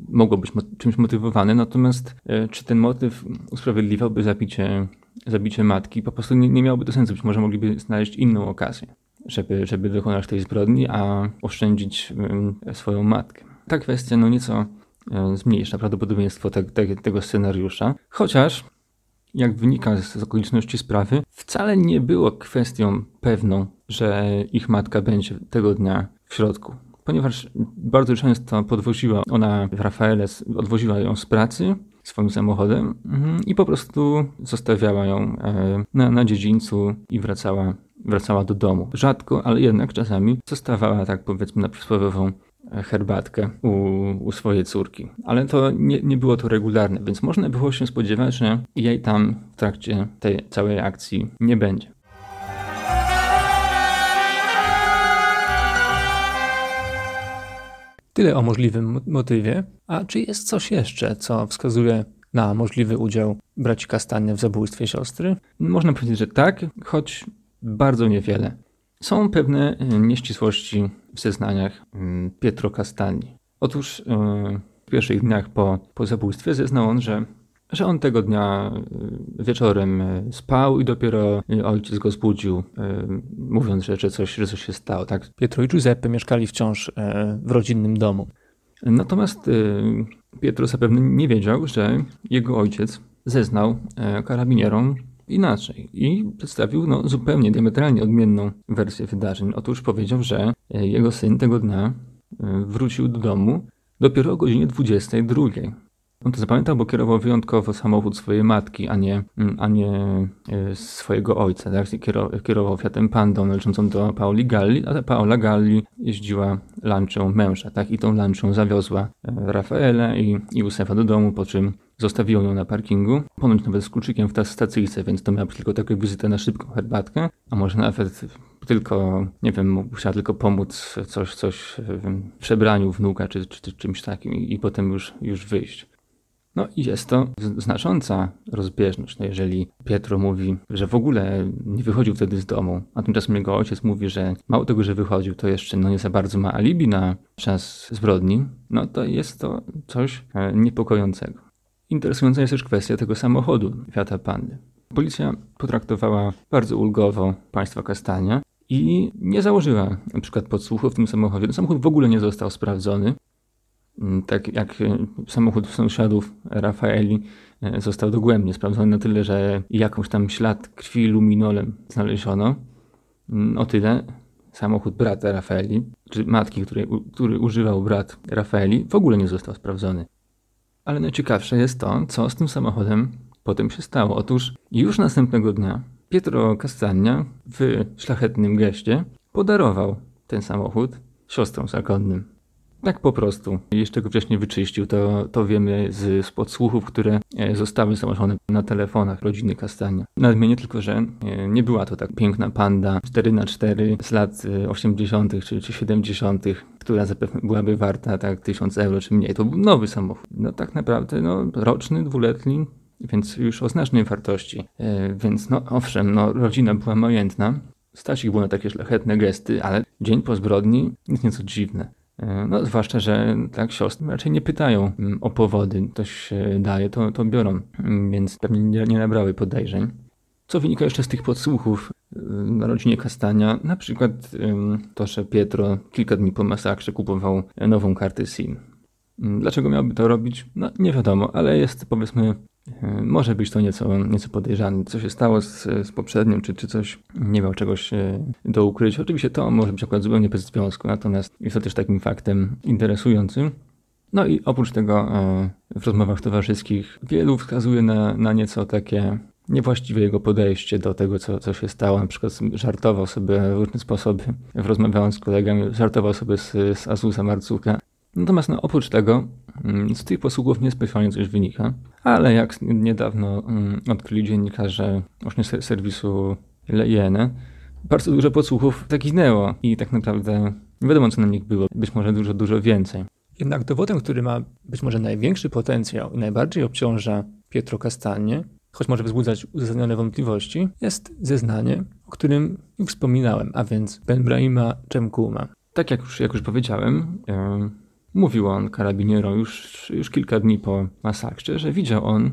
mogło być czymś motywowane, natomiast e, czy ten motyw usprawiedliwiałby zabicie, zabicie matki? Po prostu nie, nie miałoby to sensu. Być może mogliby znaleźć inną okazję, żeby, żeby dokonać tej zbrodni, a oszczędzić swoją matkę. Ta kwestia no nieco e, zmniejsza prawdopodobieństwo te, te, tego scenariusza, chociaż jak wynika z okoliczności sprawy, wcale nie było kwestią pewną, że ich matka będzie tego dnia w środku ponieważ bardzo często podwoziła ona Rafaelę, odwoziła ją z pracy swoim samochodem mhm, i po prostu zostawiała ją e, na, na dziedzińcu i wracała, wracała do domu. Rzadko, ale jednak czasami zostawała tak powiedzmy na przysłowiową e, herbatkę u, u swojej córki. Ale to nie, nie było to regularne, więc można było się spodziewać, że jej tam w trakcie tej całej akcji nie będzie. Tyle o możliwym motywie. A czy jest coś jeszcze, co wskazuje na możliwy udział braci Kastania w zabójstwie siostry? Można powiedzieć, że tak, choć bardzo niewiele. Są pewne e, nieścisłości w zeznaniach mm, Pietro Castani. Otóż e, w pierwszych dniach po, po zabójstwie zeznał on, że że on tego dnia y, wieczorem y, spał i dopiero y, ojciec go zbudził, mówiąc, że, że, coś, że coś się stało. Tak? Pietro i Giuseppe mieszkali wciąż w rodzinnym domu. Natomiast Pietro zapewne nie wiedział, że jego ojciec zeznał karabinierom inaczej i przedstawił no, zupełnie diametralnie odmienną wersję wydarzeń. Otóż powiedział, że jego syn tego dnia wrócił do domu dopiero o godzinie 22. On to zapamiętał, bo kierował wyjątkowo samochód swojej matki, a nie, mm, a nie e, swojego ojca. Tak? Kierował Fiatem Pandą należącą do Paoli Galli, a Paola Galli jeździła lanczą męża. Tak? I tą lanczą zawiozła e, Rafaela i, i Józefa do domu, po czym zostawiło ją na parkingu. Ponoć nawet z kluczykiem w ta stacyjce, więc to miała tylko taka wizyta na szybką herbatkę, a może nawet tylko, nie wiem, musiała tylko pomóc coś, coś w przebraniu wnuka czy, czy, czy czymś takim i, i potem już, już wyjść. No i jest to znacząca rozbieżność. No jeżeli Pietro mówi, że w ogóle nie wychodził wtedy z domu, a tymczasem jego ojciec mówi, że mało tego, że wychodził, to jeszcze no nie za bardzo ma alibi na czas zbrodni, no to jest to coś e, niepokojącego. Interesująca jest też kwestia tego samochodu Fiata Pandy. Policja potraktowała bardzo ulgowo państwa Kastania i nie założyła na przykład podsłuchu w tym samochodzie. Ten samochód w ogóle nie został sprawdzony. Mm, tak jak e, samochód sąsiadów Rafaeli e, został dogłębnie sprawdzony na tyle, że jakąś tam ślad krwi luminolem znaleziono. Mm, o tyle samochód brata Rafaeli, czy matki, której, który używał brat Rafaeli, w ogóle nie został sprawdzony. Ale najciekawsze jest to, co z tym samochodem potem się stało. Otóż już następnego dnia Pietro Castagna w szlachetnym geście podarował ten samochód siostrom zakonnym. Tak po prostu. Jeszcze go wcześniej wyczyścił, to, to wiemy z, z podsłuchów, które e, zostały założone na telefonach rodziny Kastania. Nadmienię tylko, że e, nie była to tak piękna panda 4x4 z lat 80. E, czy, czy 70., która zapewne byłaby warta tak 1000 euro czy mniej. To był nowy samochód. No tak naprawdę no, roczny, dwuletni, więc już o znacznej wartości. Więc no owszem, no, rodzina była majętna, stać ich było na takie szlachetne gesty, ale dzień po zbrodni jest nieco dziwne. E, no, zwłaszcza, że tak siostry raczej nie pytają mm, o powody. Ktoś się daje, to, to biorą, mm, więc pewnie nie, nie nabrały podejrzeń. Co wynika jeszcze z tych podsłuchów y, na rodzinie Kastania? Na przykład to, że Pietro kilka dni po masakrze kupował nową kartę SIM. Mm, dlaczego miałby to robić? No nie wiadomo, ale jest powiedzmy, y, może być to nieco, nieco podejrzane. Co się stało z, z poprzednią, czy, czy coś nie miał czegoś y, do ukrycia. Oczywiście to może być akurat zupełnie bez związku, natomiast jest to też takim faktem interesującym. No i oprócz tego w rozmowach towarzyskich wielu wskazuje na, na nieco takie niewłaściwe jego podejście do tego, co, co się stało. Na przykład żartował sobie w różne sposoby, rozmawiając z kolegami, żartował sobie z, z Azusa Marcuka. Natomiast no, oprócz tego mm, z tych posługów niespecjalnie coś wynika, ale jak niedawno mm, odkryli dziennikarze właśnie serwisu Lejene, bardzo dużo podsłuchów zaginęło i tak naprawdę nie wiadomo, co na nich było. Być może dużo, dużo więcej. Jednak dowodem, który ma być może największy potencjał i najbardziej obciąża Pietro Castanie, choć może wzbudzać uzasadnione wątpliwości, jest zeznanie, o którym wspominałem, a więc Ben Brahima Czemkuma. Tak jak już, jak już powiedziałem, Mówił on karabinierom już, już kilka dni po masakrze, że widział on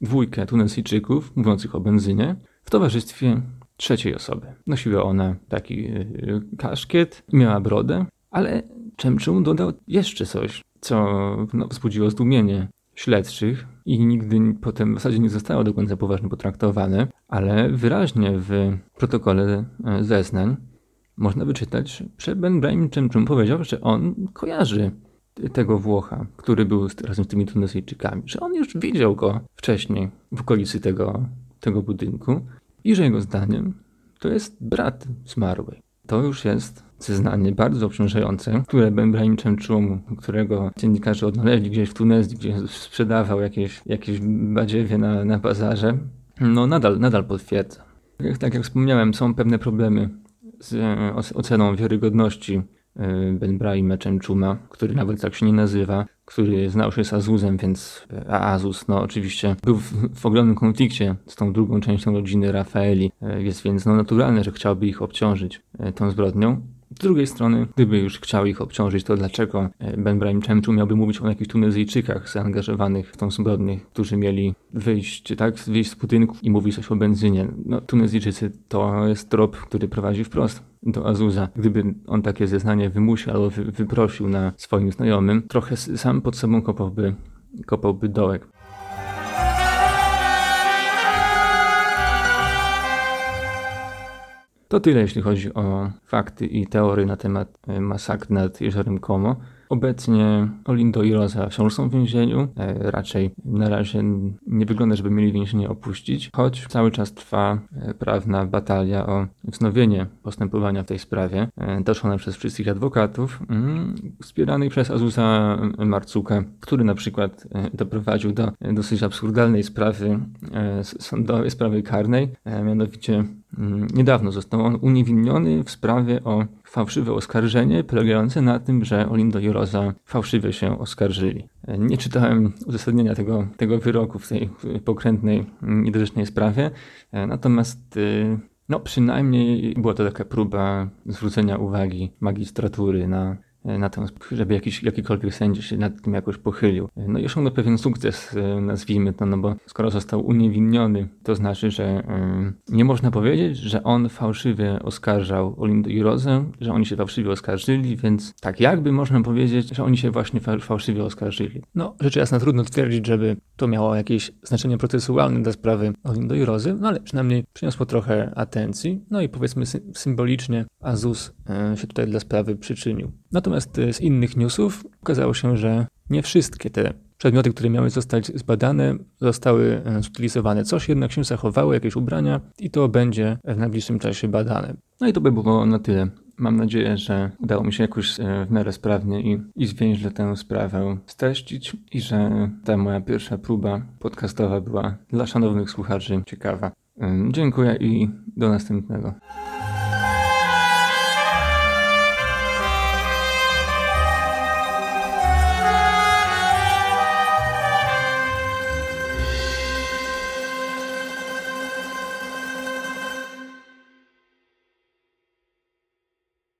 dwójkę Tunezyjczyków mówiących o benzynie w towarzystwie trzeciej osoby. Nosiła ona taki y, kaszkiet, miała brodę, ale Czemczum dodał jeszcze coś, co no, wzbudziło zdumienie śledczych i nigdy potem w zasadzie nie zostało do końca poważnie potraktowane, ale wyraźnie w protokole e, zeznań można wyczytać, że Ben Brahim Czemczum powiedział, że on kojarzy tego Włocha, który był razem z tymi Tunezyjczykami, że on już widział go wcześniej w okolicy tego, tego budynku i że jego zdaniem to jest brat zmarłej. To już jest zeznanie bardzo obciążające, które Ben Brahim Czemczum, którego dziennikarze odnaleźli gdzieś w Tunezji, gdzie sprzedawał jakieś, jakieś badziewie na, na bazarze, no nadal, nadal potwierdza. Tak jak wspomniałem, są pewne problemy z oceną wiarygodności y, Ben Brahima Czemczuma, który nawet tak się nie nazywa, który znał się z Azuzem, więc a Azus no oczywiście był w, w ogromnym konflikcie z tą drugą częścią rodziny Rafaeli, y, jest więc no naturalne, że chciałby ich obciążyć y, tą zbrodnią. Z drugiej strony, gdyby już chciał ich obciążyć, to dlaczego e, Ben Brahim Czemczu miałby mówić o jakichś Tunezyjczykach zaangażowanych w tą zbrodnię, którzy mieli wyjść, tak, wyjść z budynku i mówić coś o benzynie. No, Tunezyjczycy to jest trop, który prowadzi wprost do Azuza. Gdyby on takie zeznanie wymusił albo wy, wyprosił na swoim znajomym, trochę sam pod sobą kopałby, kopałby dołek. To tyle, jeśli chodzi o fakty i teorie na temat e, masakr nad jeziorem Como. Obecnie Olindo i Rosa wciąż są w więzieniu. E, raczej na razie nie wygląda, żeby mieli więzienie opuścić, choć cały czas trwa e, prawna batalia o wznowienie postępowania w tej sprawie, toczona przez wszystkich adwokatów, mm, wspieranych przez Azusa Marcuka, który na przykład doprowadził do dosyć absurdalnej sprawy sądowej, sprawy karnej, mianowicie niedawno został on uniewinniony w sprawie o fałszywe oskarżenie polegające na tym, że Olindo i Rosa fałszywie się oskarżyli. Nie czytałem uzasadnienia tego, tego wyroku w tej pokrętnej, niedorzecznej sprawie, natomiast y, no, przynajmniej była to taka próba zwrócenia uwagi magistratury na E, na tę, żeby jakiś, jakikolwiek sędzia się nad tym jakoś pochylił. E, no i osiągnął pewien sukces, e, nazwijmy to, no bo skoro został uniewinniony, to znaczy, że nie można powiedzieć, że on fałszywie oskarżał Olindę i Rozę, że oni się fałszywie oskarżyli, więc tak jakby można powiedzieć, że oni się właśnie fałszywie oskarżyli. No, rzecz jasna trudno twierdzić, żeby to miało jakieś znaczenie procesualne dla sprawy Olindy i Rozy, no ale przynajmniej przyniosło trochę atencji, no i powiedzmy symbolicznie Azus się tutaj dla sprawy przyczynił. Natomiast e, z innych newsów okazało się, że nie wszystkie te przedmioty, które miały zostać zbadane, zostały e, zutylizowane. Coś jednak się zachowało, jakieś ubrania i to będzie w najbliższym czasie badane. No i to by było na tyle. Mam nadzieję, że udało mi się jakoś e, w miarę sprawnie i, i zwięźle tę sprawę streścić i że ta moja pierwsza próba podcastowa była dla szanownych słuchaczy ciekawa. Dziękuję i do następnego.